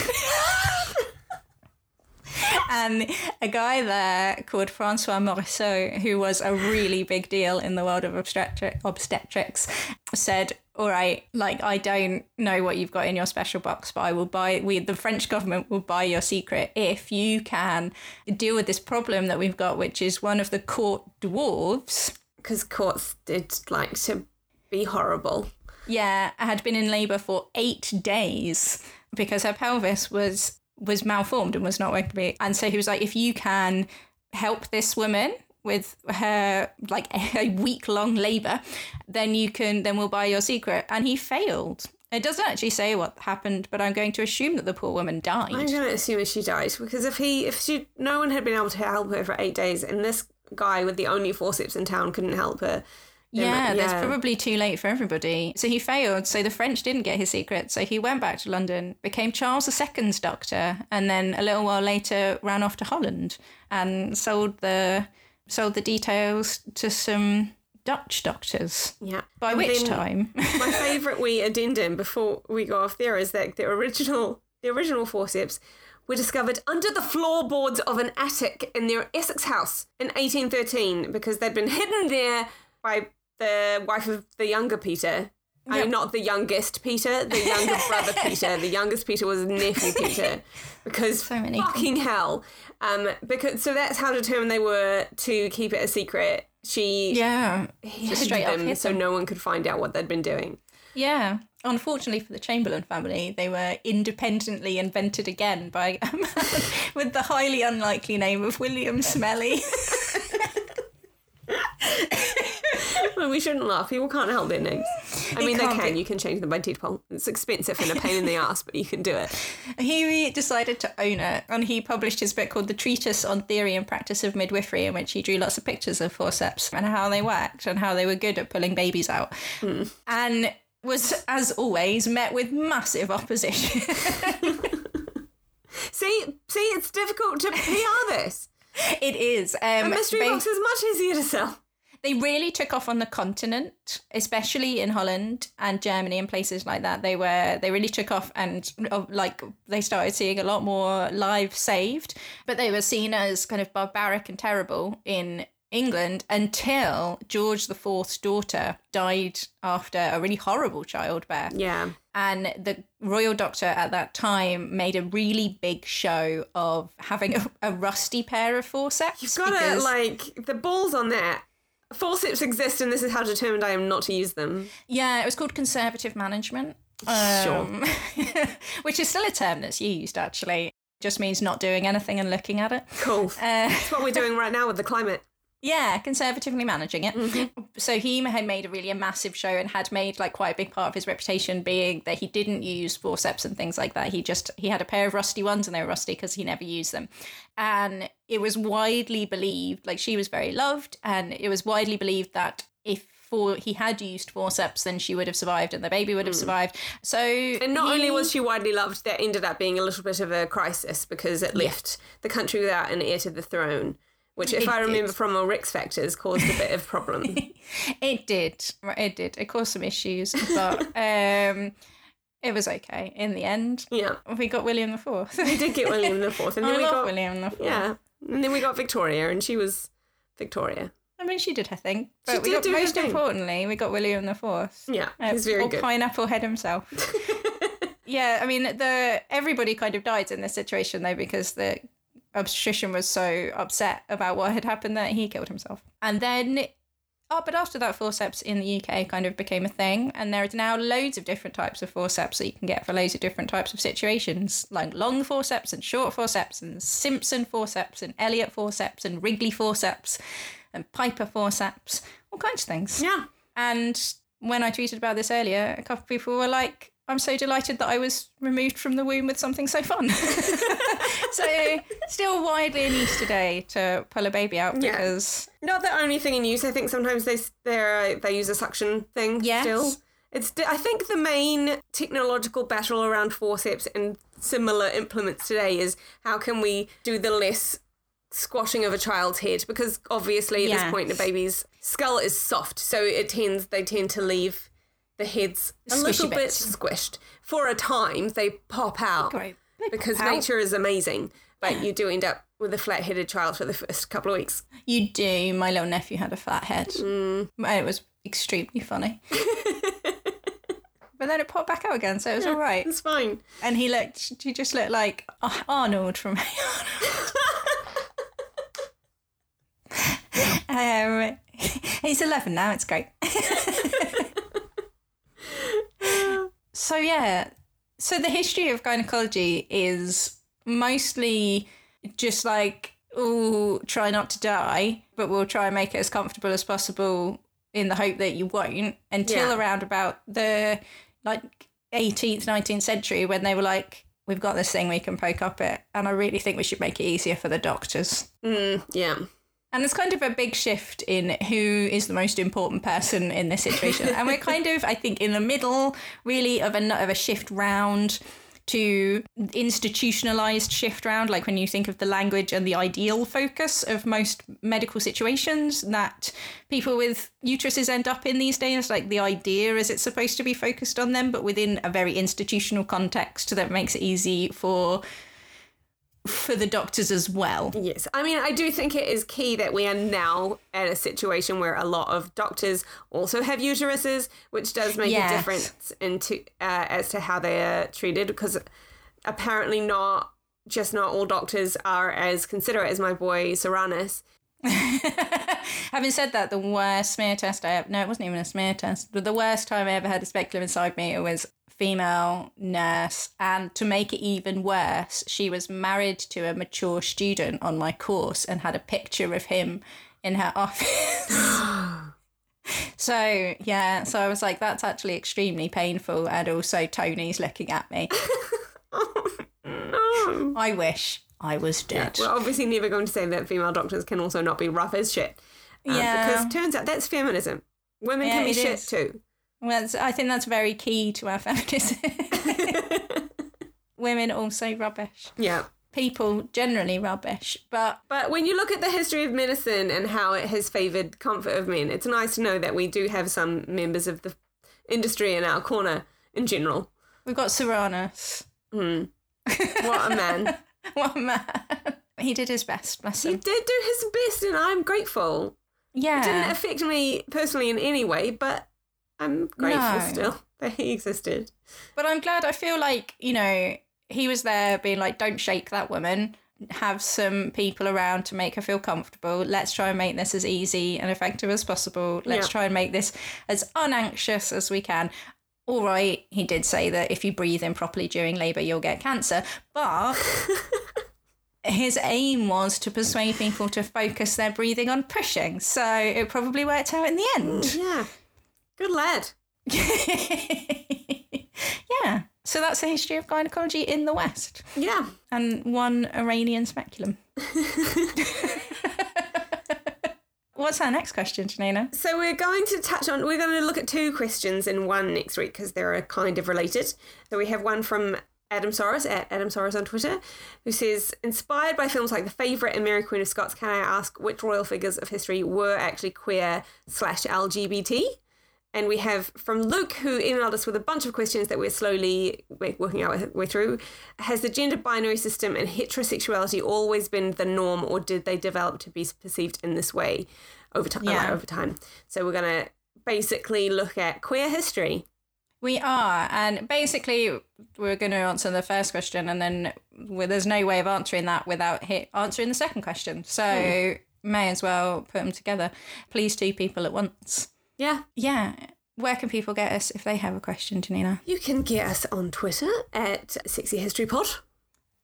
And a guy there called Francois Mauriceau, who was a really big deal in the world of obstetri- obstetrics, said, all right, like I don't know what you've got in your special box, but I will buy. We, the French government, will buy your secret if you can deal with this problem that we've got, which is one of the court dwarves. Because courts did like to be horrible. Yeah, I had been in labour for eight days because her pelvis was was malformed and was not working. And so he was like, if you can help this woman with her like a week long labour, then you can then we'll buy your secret. And he failed. It doesn't actually say what happened, but I'm going to assume that the poor woman died. I'm going to assume she died because if he, if she, no one had been able to help her for eight days, and this guy with the only forceps in town couldn't help her. Then, Yeah, that's probably too late for everybody. So he failed. So the French didn't get his secret. So he went back to London, became Charles II's doctor, and then a little while later ran off to Holland and sold the sold the details to some Dutch doctors. Yeah. By And which time, my favourite wee addendum before we go off there is that the original the original forceps were discovered under the floorboards of an attic in their Essex house in 1813 because they'd been hidden there by the wife of the younger Peter. I mean, not the youngest Peter, the younger brother Peter. The youngest Peter was nephew Peter, because So many fucking hell. Um, because so that's how determined they were to keep it a secret. She yeah, hid straight them so them. no one could find out what they'd been doing. Yeah. Unfortunately for the Chamberlain family, they were independently invented again by a man with the highly unlikely name of William Smellie. We shouldn't laugh. People can't help their names. I mean, they can't be- You can change them by poll. It's expensive and a pain in the ass, but you can do it. He decided to own it, and he published his book called The Treatise on Theory and Practice of Midwifery, in which he drew lots of pictures of forceps and how they worked and how they were good at pulling babies out. And was, as always, met with massive opposition. See, see, it's difficult to PR this. it is. A Um, mystery they- box is much easier to sell. They really took off on the continent, especially in Holland and Germany and places like that. They were they really took off and uh, like they started seeing a lot more lives saved, but they were seen as kind of barbaric and terrible in England until George IV's daughter died after a really horrible childbirth. Yeah. And the royal doctor at that time made a really big show of having a, a rusty pair of forceps. You've got to, like, the balls on that. Forceps exist, and this is how determined I am not to use them. Yeah, it was called conservative management. Sure. Um, which is still a term that's used actually. Just means not doing anything and looking at it. Cool. Uh, That's what we're doing right now with the climate. Yeah, conservatively managing it. Mm-hmm. So he had made a really a massive show and had made like quite a big part of his reputation being that he didn't use forceps and things like that. He just he had a pair of rusty ones and they were rusty because he never used them. And it was widely believed, like she was very loved, and it was widely believed that if for he had used forceps, then she would have survived and the baby would have survived. So Mm. And not only was she widely loved, that ended up being a little bit of a crisis because it left the country without an heir to the throne. Which, if It I remember did. from our Rex factors, caused a bit of problem. It did. It did. It caused some issues, but um, it was okay in the end. yeah, We got William the Fourth. we did get William the Fourth, and I then we love got William the Fourth. yeah, and then we got Victoria, and she was Victoria. I mean, she did her thing, but She we did got do her most importantly, we got William the Fourth. Yeah, Uh, he's very or good. Pineapple Head himself. yeah, I mean, the everybody kind of died in this situation though because the obstetrician was so upset about what had happened that he killed himself. And then, oh, but after that, forceps in the UK kind of became a thing, and there is now loads of different types of forceps that you can get for loads of different types of situations, like long forceps and short forceps, and Simpson forceps, and Elliott forceps, and Wrigley forceps, and Piper forceps, all kinds of things. Yeah, And when I tweeted about this earlier, a couple of people were like, I'm so delighted that I was removed from the womb with something so fun. so, still widely in use today to pull a baby out Yeah. because, not the only thing in use. I think sometimes they they uh, they use a suction thing Yes. still. It's I think the main technological battle around forceps and similar implements today is how can we do the less squashing of a child's head because obviously at Yes. this point the baby's skull is soft so it tends they tend to leave the heads a Squishy little bit bits. squished for a time they pop out Great. Because out. nature is amazing but you do end up with a flat-headed child for the first couple of weeks you do. My little nephew had a flat head. Mm. It was extremely funny. but then it popped back out again, so it was all right. it's fine And he looked, he just looked like Ar- Arnold from um, he's 11 now, it's great. so, yeah, so the history of gynecology is mostly just like, oh, try not to die, but we'll try and make it as comfortable as possible in the hope that you won't until Yeah. around about the like 18th, 19th century when they were like, we've got this thing we can poke up it. And I really think we should make it easier for the doctors. Mm, yeah. And it's kind of a big shift in who is the most important person in this situation. and we're kind of, I think, in the middle, really, of a, of a shift round to institutionalized shift round. Like when you think of the language and the ideal focus of most medical situations that people with uteruses end up in these days, like the idea is it's supposed to be focused on them, but within a very institutional context that makes it easy for for the doctors as well. Yes. I mean, I do think it is key that we are now at a situation where a lot of doctors also have uteruses, which does make Yes. a difference into uh, as to how they are treated because apparently not just not all doctors are as considerate as my boy Soranus. Having said that, the worst smear test I ever, no, it wasn't even a smear test, but the worst time I ever had a speculum inside me, it was female nurse. And to make it even worse, she was married to a mature student on my course and had a picture of him in her office. so, yeah, so I was like, that's actually extremely painful. And also, Tony's looking at me. No. I wish I was dead. We're obviously never going to say that female doctors can also not be rough as shit. Um, Yeah. Because turns out that's feminism. Women Yeah, can be shit is. too. Well, that's, I think that's very key to our feminism. Women also rubbish. Yeah. People generally rubbish, but But when you look at the history of medicine and how it has favoured comfort of men, it's nice to know that we do have some members of the industry in our corner in general. we've got Soranus. Hmm. What a man. What a man! He did his best, bless him. he did do his best and I'm grateful. Yeah, it didn't affect me personally in any way, but I'm grateful No. still that he existed. but I'm glad. I feel like you know he was there, being like, "Don't shake that woman." Have some people around to make her feel comfortable. Let's try and make this as easy and effective as possible. Let's Yeah. try and make this as unanxious as we can. All right, he did say that if you breathe in properly during labour, you'll get cancer, but his aim was to persuade people to focus their breathing on pushing. So it probably worked out in the end. Yeah. Good lad. yeah. So that's the history of gynecology in the West Yeah. and one Iranian speculum. What's our next question, Janina? So we're going to touch on, we're going to look at two questions in one next week because they're uh, kind of related. So we have one from Adam Soros at Adam Soros on Twitter, who says, inspired by films like The Favourite and Mary Queen of Scots, can I ask which royal figures of history were actually queer slash LGBT? And we have from Luke, who emailed us with a bunch of questions that we're slowly working our way through. Has the gender binary system and heterosexuality always been the norm, or did they develop to be perceived in this way over time? Yeah. over time. So we're gonna basically look at queer history. We are, and basically, we're going to answer the first question, and then well, there's no way of answering that without hit answering the second question. So hmm. may as well put them together. Please, two people at once. Yeah, Yeah. Where can people get us if they have a question, Janina? you can get us on Twitter at Sexy History Pod,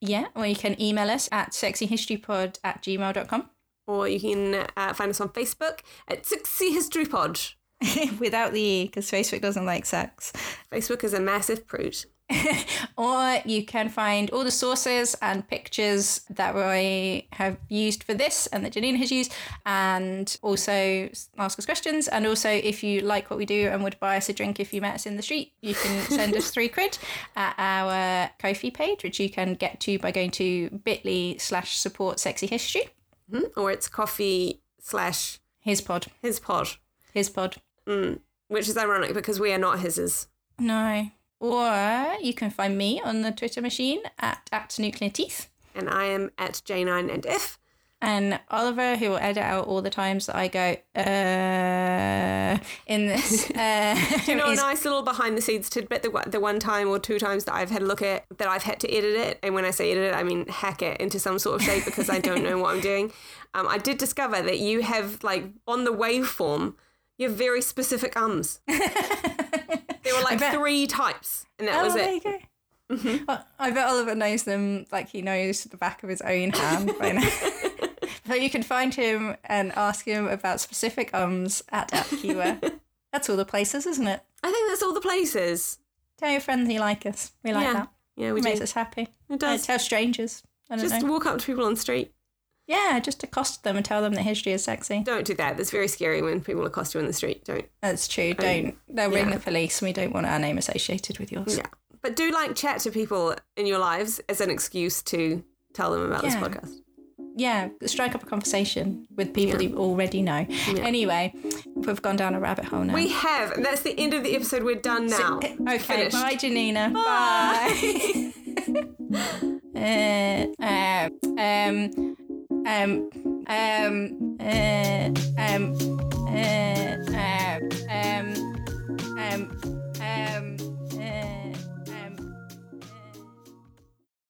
Yeah, or you can email us at sexyhistorypod at gmail.com or you can uh, find us on Facebook at Sexy History Pod. without the E, because Facebook doesn't like sex. Facebook is a massive prude. Or you can find all the sources and pictures that I have used for this and that Janine has used, and also ask us questions. And also, if you like what we do and would buy us a drink if you met us in the street, you can send us three quid at our Ko-fi page, which you can get to by going to bit.ly slash support sexy history. Hmm? Or it's Ko-fi slash His pod. his pod, His pod. which is ironic because we are not his's. No. Or you can find me on the Twitter machine at, at nuclear teeth. And I am at J9 and F. And Oliver, who will edit out all the times that I go, uh, in this. Uh, You know, a nice little behind the scenes tidbit. The, one- the one time or two times that I've had a look at that I've had to edit it, and when I say edit it, I mean hack it into some sort of shape because I don't know what I'm doing. Um, I did discover that you have like on the waveform, you have very specific ums. there were like bet. three types, and that oh, was there it. you go. Mm-hmm. Well, I bet Oliver knows them like he knows the back of his own hand by now. so you can find him and ask him about specific ums at AppKeyware. That's all the places, isn't it? I think that's all the places. Tell your friends you like us. We like yeah, that. yeah, we It do. makes us happy. It does. tell strangers. I don't Just know. walk up to people on the street. Yeah, just accost them and tell them that history is sexy. Don't do that. That's very scary when people accost you in the street. Don't. That's true. Don't. They'll ring yeah. the police. We don't want our name associated with yours. Yeah. But do like chat to people in your lives as an excuse to tell them about this podcast. Yeah, strike up a conversation with people you already know. Anyway, we've gone down a rabbit hole now. We have, that's the end of the episode. We're done now. okay, Finished. bye, Janina. Bye. uh, um, um, um, uh, um, uh, um, um, um, um,